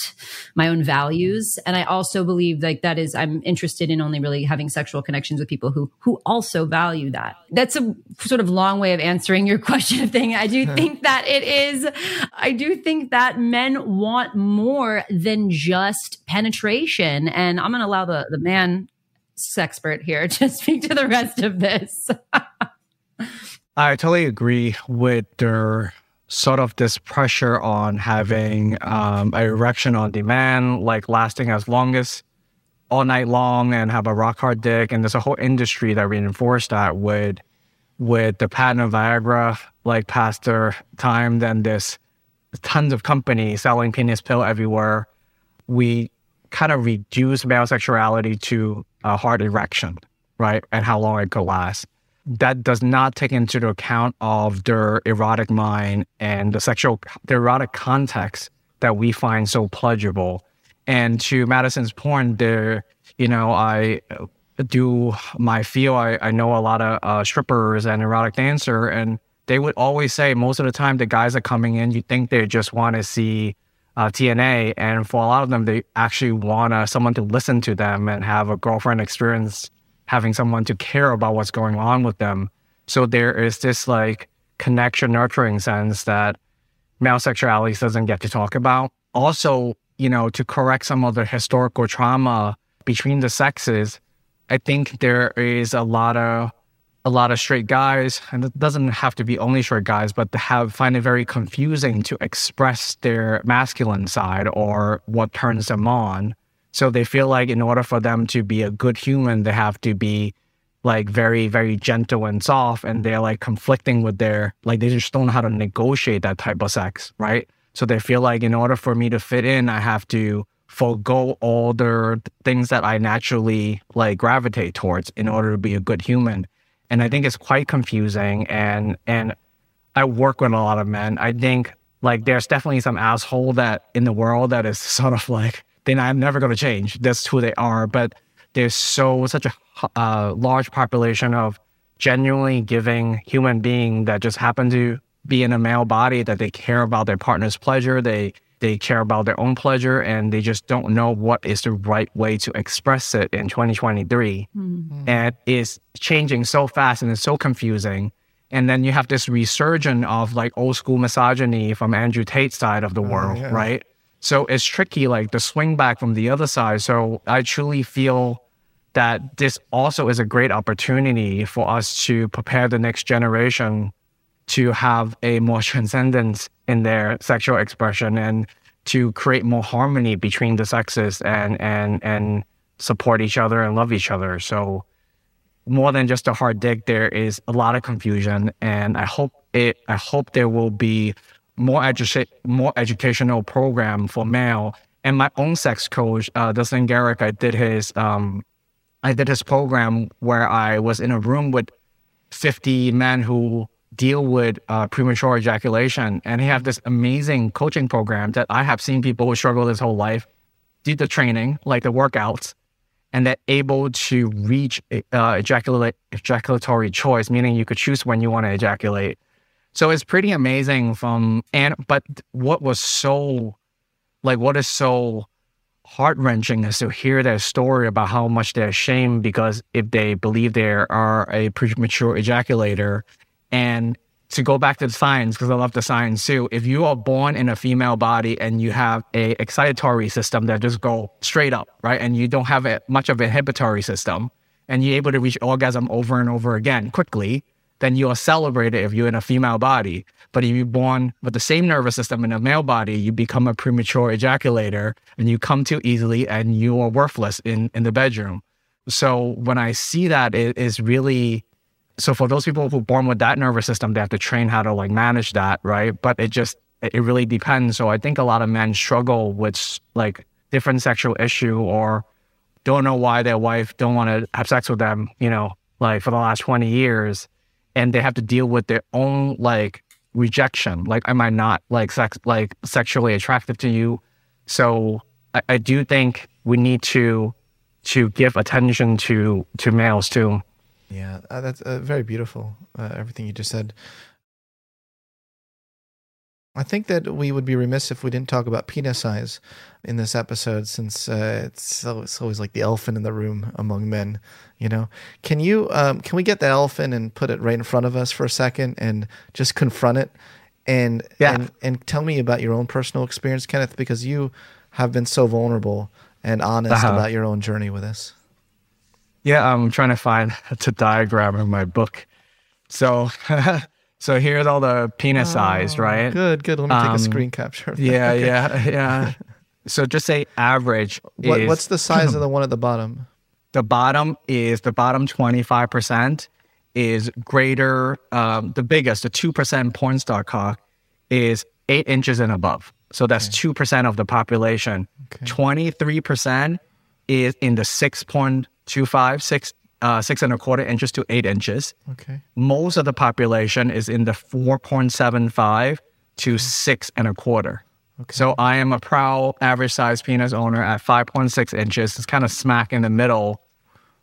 my own values, and I also believe like that is I'm interested in only really having sexual connections with people who who also value that. That's a sort of long way of answering your question of thing. I do think that it is. I do think that men want more than just penetration, and I'm going to allow the the man expert here to speak to the rest of this. I totally agree with their sort of this pressure on having um, a erection on demand, like lasting as long as all night long and have a rock hard dick. And there's a whole industry that reinforced that with with the patent of Viagra, like past their time. Then there's tons of companies selling penis pill everywhere. We kind of reduce male sexuality to a hard erection, right? And how long it could last that does not take into account of their erotic mind and the sexual, the erotic context that we find so pleasurable. And to Madison's point, there, you know, I do my feel. I, I know a lot of uh, strippers and erotic dancer, and they would always say most of the time the guys are coming in, you think they just want to see uh, TNA, and for a lot of them, they actually want uh, someone to listen to them and have a girlfriend experience having someone to care about what's going on with them. So there is this like connection nurturing sense that male sexuality doesn't get to talk about. Also, you know, to correct some of the historical trauma between the sexes, I think there is a lot of a lot of straight guys, and it doesn't have to be only straight guys, but to have find it very confusing to express their masculine side or what turns them on. So they feel like in order for them to be a good human, they have to be like very, very gentle and soft. And they're like conflicting with their, like, they just don't know how to negotiate that type of sex, right? So they feel like in order for me to fit in, I have to forego all the things that I naturally like gravitate towards in order to be a good human. And I think it's quite confusing. And, and I work with a lot of men. I think like there's definitely some asshole that in the world that is sort of like, then I'm never going to change. That's who they are. But there's so such a uh, large population of genuinely giving human being that just happen to be in a male body that they care about their partner's pleasure. They they care about their own pleasure and they just don't know what is the right way to express it in 2023. Mm-hmm. And it's changing so fast and it's so confusing. And then you have this resurgence of like old school misogyny from Andrew Tate's side of the oh, world, yeah. right? So it's tricky, like the swing back from the other side. So I truly feel that this also is a great opportunity for us to prepare the next generation to have a more transcendence in their sexual expression and to create more harmony between the sexes and and and support each other and love each other. So more than just a hard dick, there is a lot of confusion, and I hope it. I hope there will be more edu- more educational program for male. And my own sex coach, uh, Dustin Garrick, I did his um, I did his program where I was in a room with 50 men who deal with uh, premature ejaculation. And he had this amazing coaching program that I have seen people who struggle this whole life do the training, like the workouts, and they're able to reach uh, ejaculate, ejaculatory choice, meaning you could choose when you want to ejaculate. So it's pretty amazing from and but what was so like what is so heart wrenching is to hear their story about how much they're ashamed because if they believe they are a premature ejaculator and to go back to the science, because I love the science too, if you are born in a female body and you have a excitatory system that just go straight up, right? And you don't have a, much of an inhibitory system and you're able to reach orgasm over and over again quickly, then you are celebrated if you're in a female body. But if you're born with the same nervous system in a male body, you become a premature ejaculator and you come too easily and you are worthless in, in the bedroom. So when I see that, it is really so for those people who are born with that nervous system, they have to train how to like manage that, right? But it just it really depends. So I think a lot of men struggle with like different sexual issue or don't know why their wife don't want to have sex with them, you know, like for the last 20 years. And they have to deal with their own like rejection. Like, am I not like sex like sexually attractive to you? So I, I do think we need to to give attention to to males too. Yeah, uh, that's uh, very beautiful. Uh, everything you just said. I think that we would be remiss if we didn't talk about penis size in this episode, since uh, it's, it's always like the elephant in the room among men. You know, can you um, can we get the elephant and put it right in front of us for a second and just confront it and yeah. and and tell me about your own personal experience, Kenneth, because you have been so vulnerable and honest uh-huh. about your own journey with this. Yeah, I'm trying to find the diagram in my book. So, so here's all the penis oh, size, right? Good, good. Let me take um, a screen capture. yeah, okay. yeah, yeah. So just say average. What, is, what's the size of the one at the bottom? The bottom is the bottom 25% is greater. Um, the biggest, the 2% porn star cock, is eight inches and above. So that's okay. 2% of the population. Okay. 23% is in the six point two five, six, uh, six and a quarter inches to eight inches. Okay. Most of the population is in the 4.75 to six and a quarter. Okay. So I am a proud average size penis owner at 5.6 inches. It's kind of smack in the middle.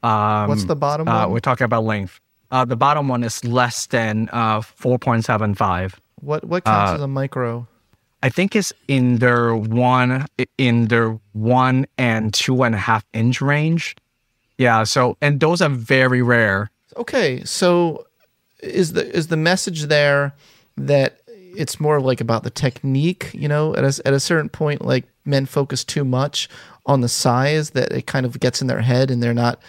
Um, What's the bottom uh, We're talking about length. Uh, the bottom one is less than uh, 4.75. What what counts uh, as a micro? I think it's in their one in their one and two and a half inch range. Yeah. So, and those are very rare. Okay. So, is the is the message there that it's more like about the technique? You know, at a, at a certain point, like men focus too much on the size that it kind of gets in their head, and they're not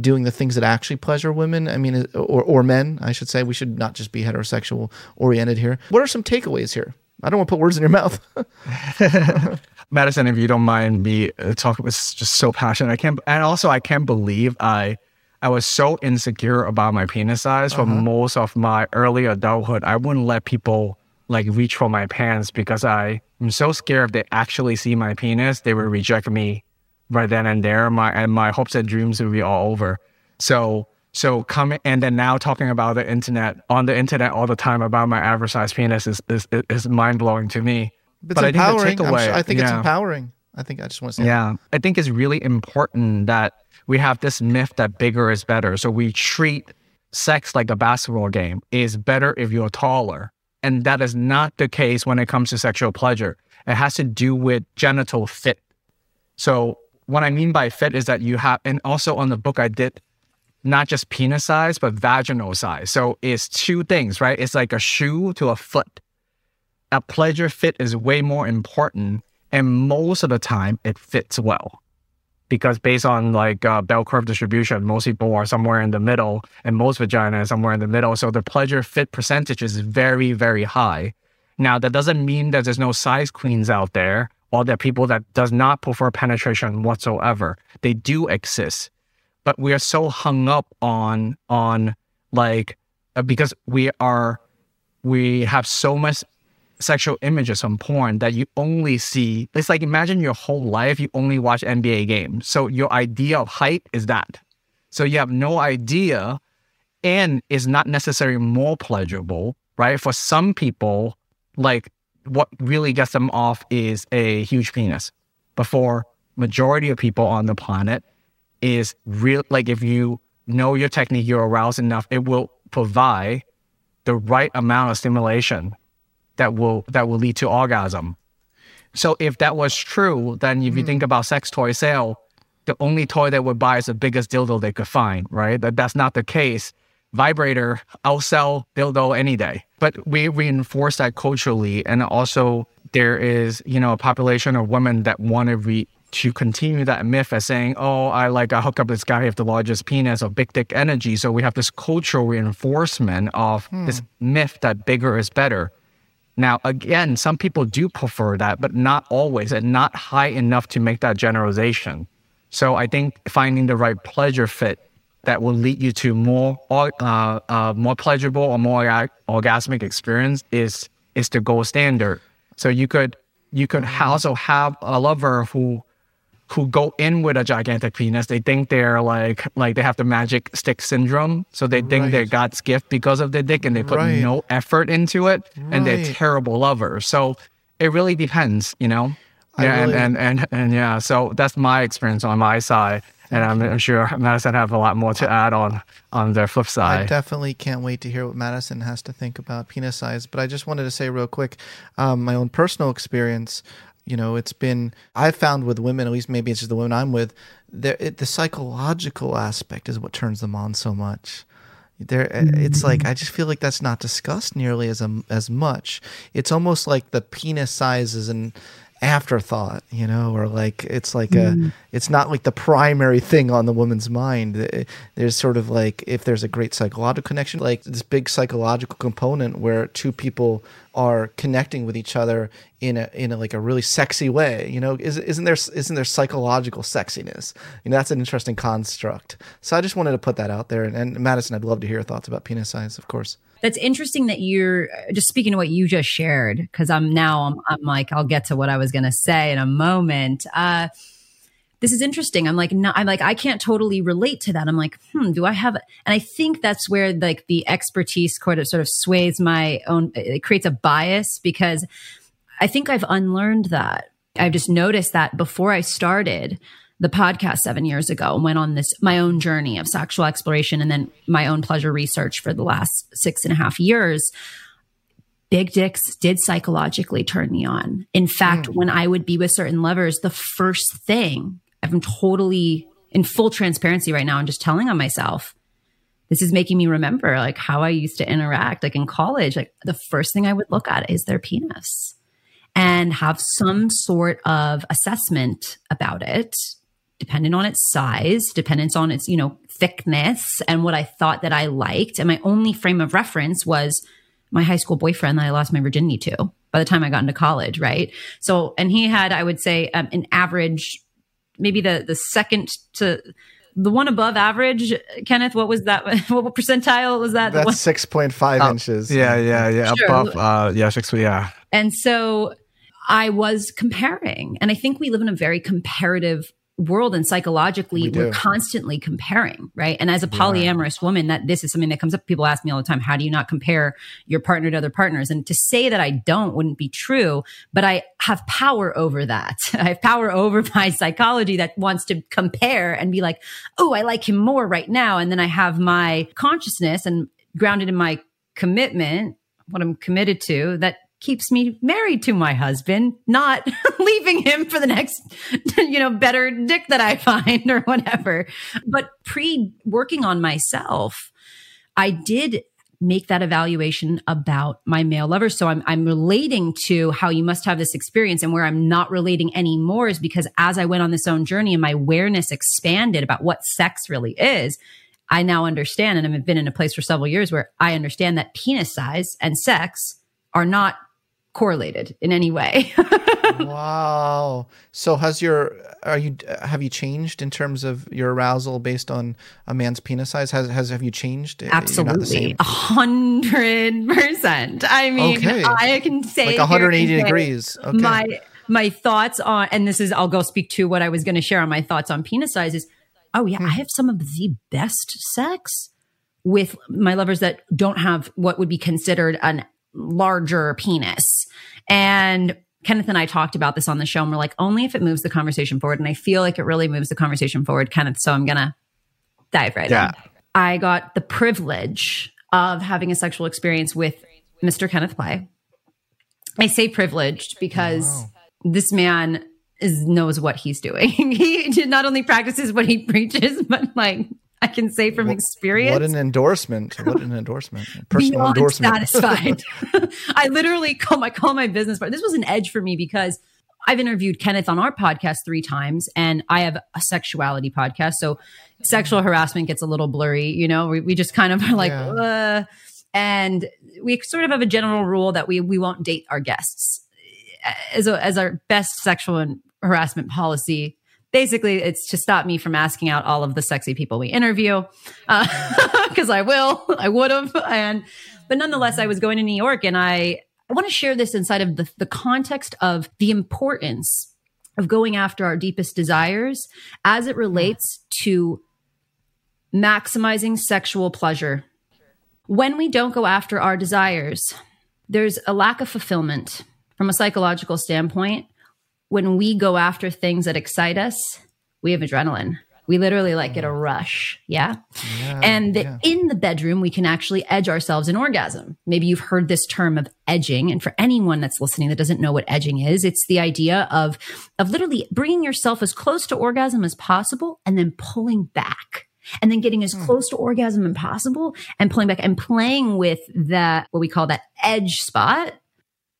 doing the things that actually pleasure women. I mean, or or men, I should say. We should not just be heterosexual oriented here. What are some takeaways here? I don't want to put words in your mouth. Madison, if you don't mind me uh, talking, was just so passionate. I can't, and also I can't believe I, I was so insecure about my penis size uh-huh. for most of my early adulthood. I wouldn't let people like reach for my pants because I am so scared if they actually see my penis, they would reject me right then and there. My and my hopes and dreams would be all over. So so coming and then now talking about the internet on the internet all the time about my average size penis is is, is mind blowing to me. It's but empowering. I think, takeaway, I think it's empowering. I think I just want to say. Yeah, that. I think it's really important that we have this myth that bigger is better. So we treat sex like a basketball game. Is better if you're taller, and that is not the case when it comes to sexual pleasure. It has to do with genital fit. So what I mean by fit is that you have, and also on the book I did not just penis size, but vaginal size. So it's two things, right? It's like a shoe to a foot. A pleasure fit is way more important. And most of the time, it fits well. Because based on like uh, bell curve distribution, most people are somewhere in the middle, and most vagina is somewhere in the middle. So the pleasure fit percentage is very, very high. Now, that doesn't mean that there's no size queens out there or that people that does not prefer penetration whatsoever. They do exist but we are so hung up on on like uh, because we are we have so much sexual images on porn that you only see it's like imagine your whole life you only watch nba games so your idea of height is that so you have no idea and is not necessarily more pleasurable, right? For some people, like what really gets them off is a huge penis. But for majority of people on the planet, is real like if you know your technique, you're aroused enough, it will provide the right amount of stimulation that will that will lead to orgasm. So if that was true, then if you hmm. think about sex toy sale, the only toy they would buy is the biggest dildo they could find, right? That that's not the case. Vibrator, I'll sell dildo any day. But we reinforce that culturally, and also there is, you know, a population of women that want to re- to continue that myth as saying, "Oh, I like I hook up this guy with the largest penis or big dick energy." So we have this cultural reinforcement of this myth that bigger is better. Now, again, some people do prefer that, but not always, and not high enough to make that generalization. So I think finding the right pleasure fit that will lead you to more uh, uh, more pleasurable or more orga- orgasmic experience is is the gold standard. So you could you could also have a lover who who go in with a gigantic penis. They think they're like like they have the magic stick syndrome. So they think they're God's gift because of their dick and they put Right. no effort into it and they're terrible lovers. So it really depends, you know? Yeah, really- and, and, and and yeah, so that's my experience on my side. And I'm, I'm sure Madison have a lot more to add on on their flip side. I definitely can't wait to hear what Madison has to think about penis size. But I just wanted to say real quick, um, my own personal experience. You know, it's been I've found with women, at least maybe it's just the women I'm with, the psychological aspect is what turns them on so much. There, it's like I just feel like that's not discussed nearly as um, as much. It's almost like the penis sizes is an afterthought, you know, or like it's like a it's not like the primary thing on the woman's mind. Eh, There's sort of like if there's a great psychological connection, like this big psychological component where two people are connecting with each other in a in a like a really sexy way. You know, is, isn't there isn't there psychological sexiness? You know, that's an interesting construct. So I just wanted to put that out there. And, and Madison, I'd love to hear your thoughts about penis size, of course. That's interesting that you're just speaking to what you just shared because I'm now I'm, I'm like I'll get to what I was going to say in a moment. Uh, this is interesting. I'm like I'm like I can't totally relate to that. I'm like hmm, do I have? And I think that's where like the expertise sort of sort of sways my own. It creates a bias because I think I've unlearned that. I've just noticed that before I started the podcast seven years ago and went on this my own journey of sexual exploration and then my own pleasure research for the last six and a half years. Big dicks did psychologically turn me on. In fact, mm. when I would be with certain lovers, the first thing I'm totally in full transparency right now, I'm just telling on myself. This is making me remember like how I used to interact like in college. Like the first thing I would look at is their penis and have some sort of assessment about it dependent on its size dependent on its you know thickness and what i thought that i liked and my only frame of reference was my high school boyfriend that i lost my virginity to by the time i got into college right so and he had i would say um, an average maybe the the second to the one above average kenneth what was that what percentile was that That's six point five Oh, inches. Yeah, yeah, yeah. Sure. Above, uh, yeah, six, yeah. And so I was comparing. And I think we live in a very comparative world and psychologically we we're constantly comparing, right? And as a polyamorous woman, that this is something that comes up. People ask me all the time, how do you not compare your partner to other partners? And to say that I don't wouldn't be true, but I have power over that. I have power over my psychology that wants to compare and be like, oh, I like him more right now. And then I have my consciousness and grounded in my commitment, what I'm committed to, that keeps me married to my husband, not leaving him for the next, you know, better dick that I find or whatever. But pre working on myself, I did make that evaluation about my male lovers. So I'm, I'm relating to how you must have this experience and where I'm not relating anymore is because as I went on this own journey and my awareness expanded about what sex really is, I now understand and I've been in a place for several years where I understand that penis size and sex are not correlated in any way. wow. So has your are you have you changed in terms of your arousal based on a man's penis size? Has has have you changed? You're not the Absolutely. A hundred percent. I mean, Okay. I can say Like 180 degrees. Okay. My my thoughts on and this is I'll go speak to what I was going to share on my thoughts on penis size is oh Hmm. yeah, I have some of the best sex with my lovers that don't have what would be considered an larger penis. And Kenneth and I talked about this on the show and we're like, only if it moves the conversation forward. And I feel like it really moves the conversation forward, Kenneth. So I'm going to dive right yeah. in. I got the privilege of having a sexual experience with Mr. Kenneth Play. I say privileged because oh, wow. this man is knows what he's doing. he not only practices what he preaches, but like I can say from experience. What an endorsement! What an endorsement! Personal Beyond endorsement. Satisfied. I literally call my call my business partner. This was an edge for me because I've interviewed Kenneth on our podcast three times, and I have a sexuality podcast. So sexual harassment gets a little blurry. You know, we, we just kind of are like, yeah. and we sort of have a general rule that we we won't date our guests as a, as our best sexual harassment policy basically it's to stop me from asking out all of the sexy people we interview because uh, i will i would have and but nonetheless i was going to new york and i i want to share this inside of the, the context of the importance of going after our deepest desires as it relates to maximizing sexual pleasure. When we don't go after our desires there's a lack of fulfillment from a psychological standpoint when we go after things that excite us, we have adrenaline. We literally like get a rush. Yeah. yeah and yeah. in the bedroom, we can actually edge ourselves in orgasm. Maybe you've heard this term of edging. And for anyone that's listening that doesn't know what edging is, it's the idea of, of literally bringing yourself as close to orgasm as possible and then pulling back and then getting as hmm. close to orgasm as possible and pulling back and playing with that, what we call that edge spot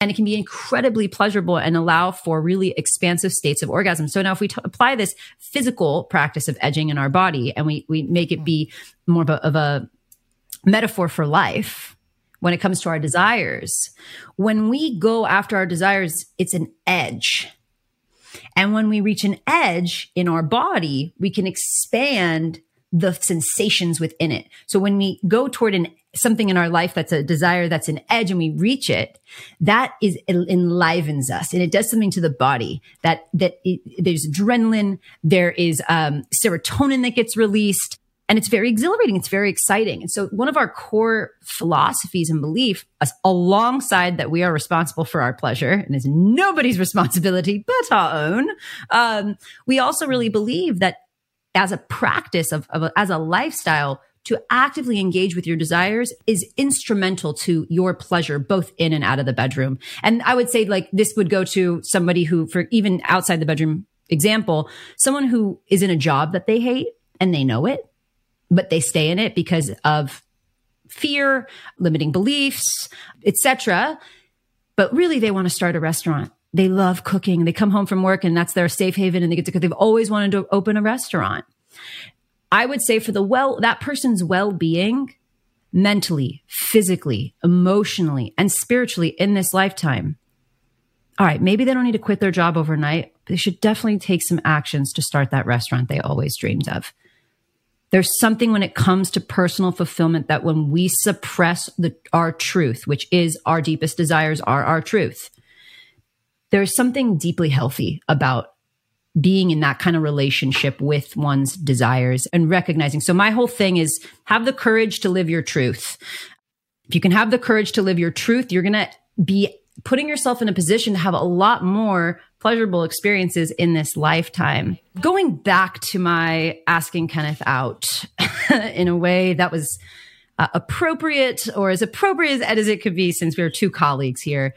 and it can be incredibly pleasurable and allow for really expansive states of orgasm. So now if we t- apply this physical practice of edging in our body and we, we make it be more of a, of a metaphor for life when it comes to our desires, when we go after our desires, it's an edge. And when we reach an edge in our body, we can expand the sensations within it. So when we go toward an something in our life that's a desire, that's an edge, and we reach it, that is it enlivens us, and it does something to the body. That that it, there's adrenaline, there is um, serotonin that gets released, and it's very exhilarating. It's very exciting. And so, one of our core philosophies and belief, alongside that we are responsible for our pleasure, and it's nobody's responsibility but our own. Um, we also really believe that as a practice of, of as a lifestyle to actively engage with your desires is instrumental to your pleasure, both in and out of the bedroom. And I would say like this would go to somebody who, for even outside the bedroom example, someone who is in a job that they hate and they know it, but they stay in it because of fear, limiting beliefs, etc. But really they want to start a restaurant they love cooking. They come home from work and that's their safe haven and they get to cook. They've always wanted to open a restaurant. I would say for the well, that person's well being mentally, physically, emotionally, and spiritually in this lifetime. All right, maybe they don't need to quit their job overnight. They should definitely take some actions to start that restaurant they always dreamed of. There's something when it comes to personal fulfillment that when we suppress the, our truth, which is our deepest desires are our truth, there's something deeply healthy about being in that kind of relationship with one's desires and recognizing. So my whole thing is have the courage to live your truth. If you can have the courage to live your truth, you're going to be putting yourself in a position to have a lot more pleasurable experiences in this lifetime. Going back to my asking Kenneth out in a way that was uh, appropriate or as appropriate as it could be since we are two colleagues here.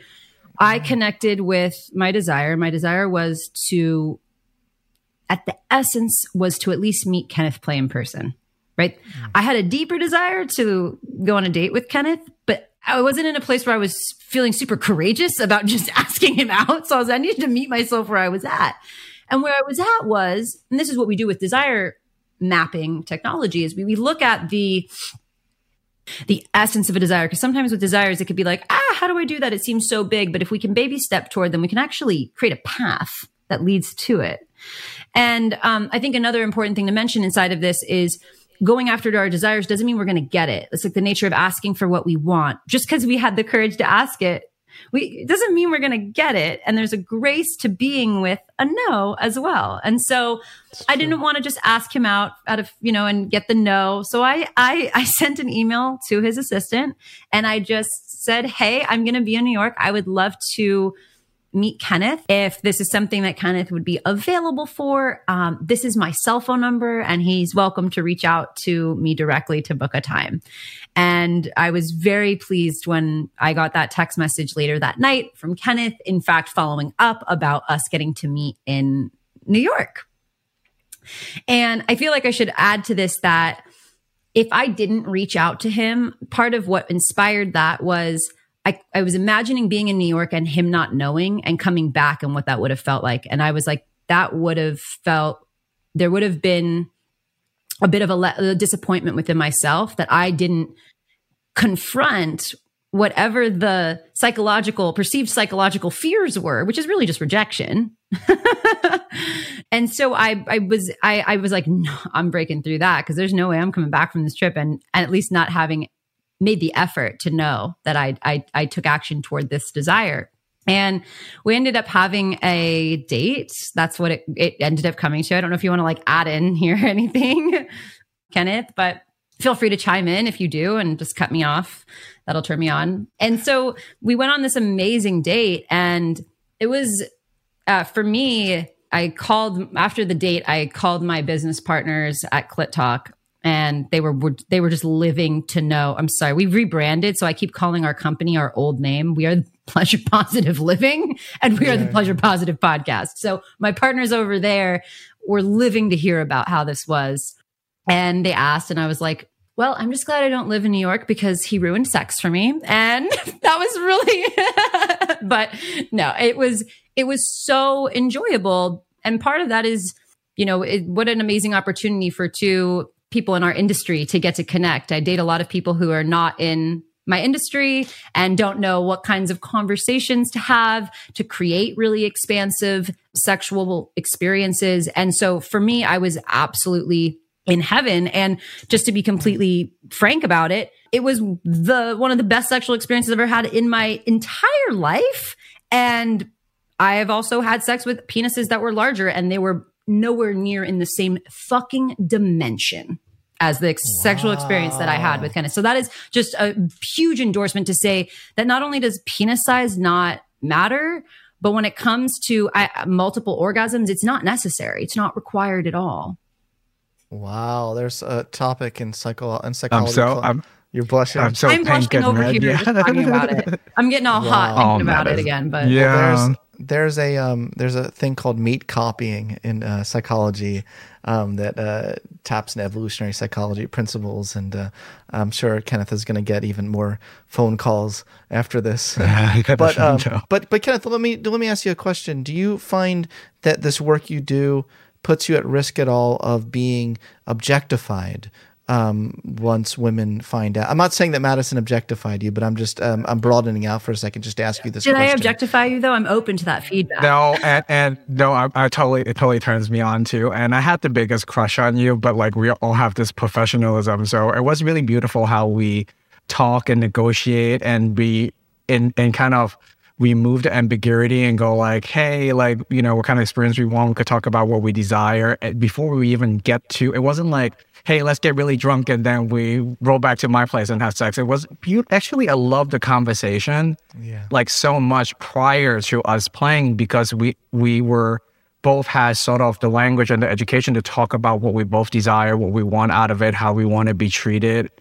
I connected with my desire. My desire was to, at the essence, was to at least meet Kenneth Play in person, right? Mm. I had a deeper desire to go on a date with Kenneth, but I wasn't in a place where I was feeling super courageous about just asking him out. So I was, I needed to meet myself where I was at. And where I was at was, and this is what we do with desire mapping technology is we, we look at the the essence of a desire. Because sometimes with desires, it could be like, ah, how do I do that? It seems so big. But if we can baby step toward them, we can actually create a path that leads to it. And um, I think another important thing to mention inside of this is going after our desires doesn't mean we're going to get it. It's like the nature of asking for what we want. Just because we had the courage to ask it We it doesn't mean we're going to get it. And there's a grace to being with a no as well. And so I didn't want to just ask him out out of, you know, and get the no. So I, I, I sent an email to his assistant and I just said, Hey, I'm going to be in New York. I would love to meet Kenneth if this is something that Kenneth would be available for. Um, this is my cell phone number, and he's welcome to reach out to me directly to book a time. And I was very pleased when I got that text message later that night from Kenneth, in fact, following up about us getting to meet in New York. And I feel like I should add to this that if I didn't reach out to him, part of what inspired that was I, I was imagining being in New York and him not knowing and coming back and what that would have felt like. And I was like, that would have felt, there would have been a bit of a, le- a disappointment within myself that I didn't confront whatever the psychological, perceived psychological fears were, which is really just rejection. and so I, I was, I, I was like, no, I'm breaking through that because there's no way I'm coming back from this trip and, and at least not having made the effort to know that I, I, I took action toward this desire. And we ended up having a date. That's what it, it ended up coming to. I don't know if you want to like add in here anything, Kenneth, but feel free to chime in if you do and just cut me off. That'll turn me on. And so we went on this amazing date and it was, uh, for me, I called after the date, I called my business partners at Clit Talk and they were, were, they were just living to know. I'm sorry, we rebranded, so I keep calling our company our old name. We are Pleasure Positive Living, and we are the Pleasure Positive Podcast. So my partners over there were living to hear about how this was, and they asked, and I was like. Well, I'm just glad I don't live in New York because he ruined sex for me. And that was really, but no, it was, it was so enjoyable. And part of that is, you know, it, what an amazing opportunity for two people in our industry to get to connect. I date a lot of people who are not in my industry and don't know what kinds of conversations to have to create really expansive sexual experiences. And so for me, I was absolutely in heaven. And just to be completely frank about it, it was the one of the best sexual experiences I've ever had in my entire life. And I have also had sex with penises that were larger and they were nowhere near in the same fucking dimension as the ex- wow. sexual experience that I had with Kenneth. So that is just a huge endorsement to say that not only does penis size not matter, but when it comes to uh, multiple orgasms, it's not necessary. It's not required at all. Wow, there's a topic in psycho in psychology. I'm so I'm, you're blushing. I'm so I'm blushing over red. here yeah. talking about it. I'm getting all wow. hot thinking oh, about it again. But yeah, well, there's, there's a um there's a thing called mate copying in uh, psychology um, that uh, taps into evolutionary psychology principles, and uh, I'm sure Kenneth is going to get even more phone calls after this. but um, but but Kenneth, let me let me ask you a question. Do you find that this work you do puts you at risk at all of being objectified um, once women find out. I'm not saying that Madison objectified you, but I'm just um, I'm broadening out for a second just to ask you this. Did question. I objectify you though? I'm open to that feedback. No, and, and no, I, I, totally it totally turns me on too. And I had the biggest crush on you, but like we all have this professionalism, so it was really beautiful how we talk and negotiate and be in and kind of remove the ambiguity and go like, hey, like, you know, what kind of experience we want. We could talk about what we desire eh, before we even get to, it wasn't like, hey, let's get really drunk and then we roll back to my place and have sex. It was actually, I love the conversation yeah. like so much prior to us playing because we, we were, both had sort of the language and the education to talk about what we both desire, what we want out of it, how we want to be treated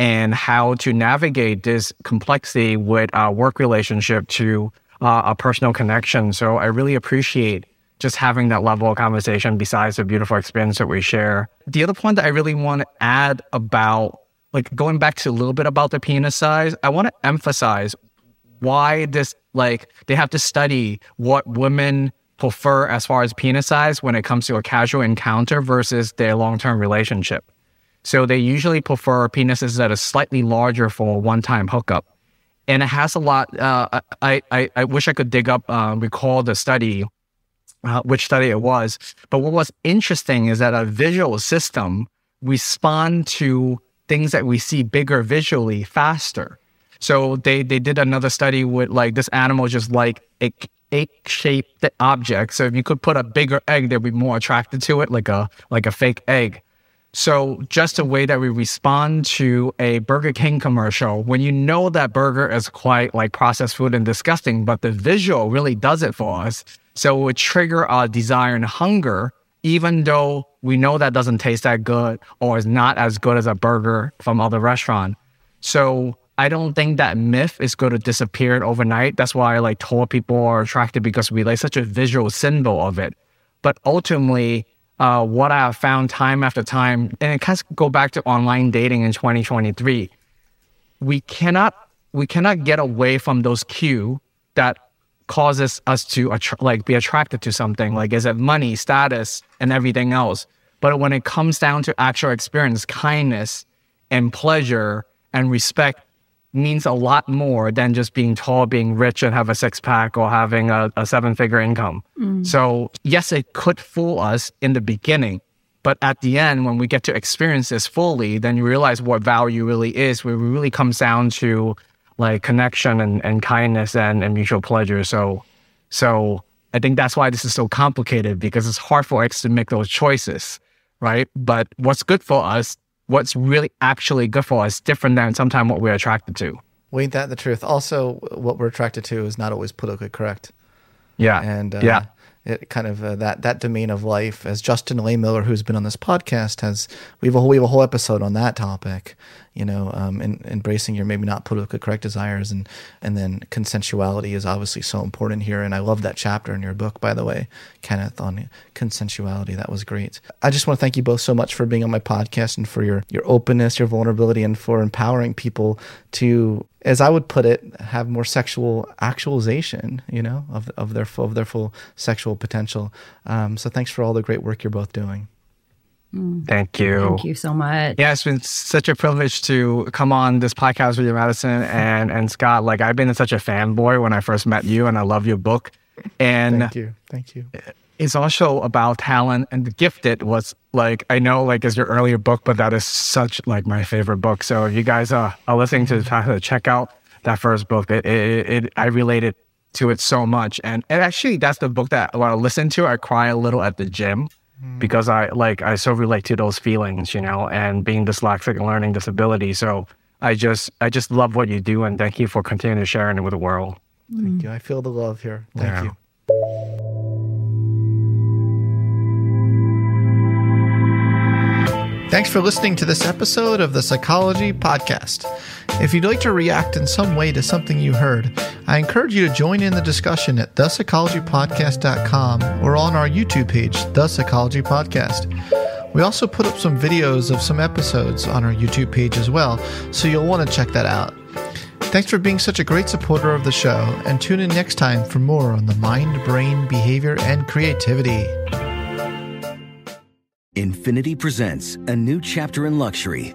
and how to navigate this complexity with a work relationship to uh, a personal connection. So I really appreciate just having that level of conversation besides the beautiful experience that we share. The other point that I really want to add about, like going back to a little bit about the penis size, I want to emphasize why this, like, they have to study what women prefer as far as penis size when it comes to a casual encounter versus their long term relationship. So they usually prefer penises that are slightly larger for a one-time hookup. And it has a lot. Uh, I, I, I wish I could dig up, uh, recall the study, uh, which study it was. But what was interesting is that a visual system respond to things that we see bigger visually faster. So they they did another study with like this animal just like a egg-shaped object. So if you could put a bigger egg, they'd be more attracted to it, like a like a fake egg. So just a way that we respond to a Burger King commercial, when you know that burger is quite like processed food and disgusting, but the visual really does it for us. So it would trigger our desire and hunger, even though we know that doesn't taste that good or is not as good as a burger from other restaurant. So I don't think that myth is going to disappear overnight. That's why I like tall people are attracted because we like such a visual symbol of it. But ultimately, uh, what I have found time after time, and it kind of go back to online dating in 2023, we cannot we cannot get away from those cue that causes us to attra- like be attracted to something. Like is it money, status, and everything else? But when it comes down to actual experience, kindness and pleasure and respect means a lot more than just being tall, being rich, and have a six pack or having a, a seven figure income. Mm. So, yes, it could fool us in the beginning. But at the end, when we get to experience this fully, then you realize what value really is, where it really comes down to like connection and, and kindness and, and mutual pleasure. So, so I think that's why this is so complicated because it's hard for us to make those choices, right? But what's good for us what's really actually good for us different than sometimes what we're attracted to. Well, ain't that the truth? Also, what we're attracted to is not always politically correct. Yeah. And uh, yeah. It kind of uh, that that domain of life, as Justin Lay Lehmiller, who's been on this podcast, has we have a whole, we have a whole episode on that topic you know, um, in, embracing your maybe not politically correct desires, and and then consensuality is obviously so important here. And I love that chapter in your book, by the way, Kenneth, on consensuality. That was great. I just want to thank you both so much for being on my podcast and for your your openness, your vulnerability, and for empowering people to, as I would put it, have more sexual actualization, you know, of of their of their full sexual potential. Um, so thanks for all the great work you're both doing. Mm. Thank you. Thank you so much. Yeah, it's been such a privilege to come on this podcast with you, Madison and and Scott. Like I've been such a fanboy when I first met you, and I love your book. And thank you, thank you. It's also about talent and the gifted was like I know like is your earlier book, but that is such like my favorite book. So if you guys uh, are listening to the check out that first book. It, it, it I related to it so much, and, and actually that's the book that when I listen to, I cry a little at the gym Mm-hmm. because I like I so relate to those feelings, you know, and being dyslexic and learning disability. So I just I just love what you do and thank you for continuing to sharing it with the world. Thank mm. you. I feel the love here. Thank yeah. you. Thanks for listening to this episode of the Psychology Podcast. If you'd like to react in some way to something you heard, I encourage you to join in the discussion at thepsychologypodcast.com or on our YouTube page, The Psychology Podcast. We also put up some videos of some episodes on our YouTube page as well, so you'll want to check that out. Thanks for being such a great supporter of the show, and tune in next time for more on the mind, brain, behavior, and creativity. Infiniti presents a new chapter in luxury,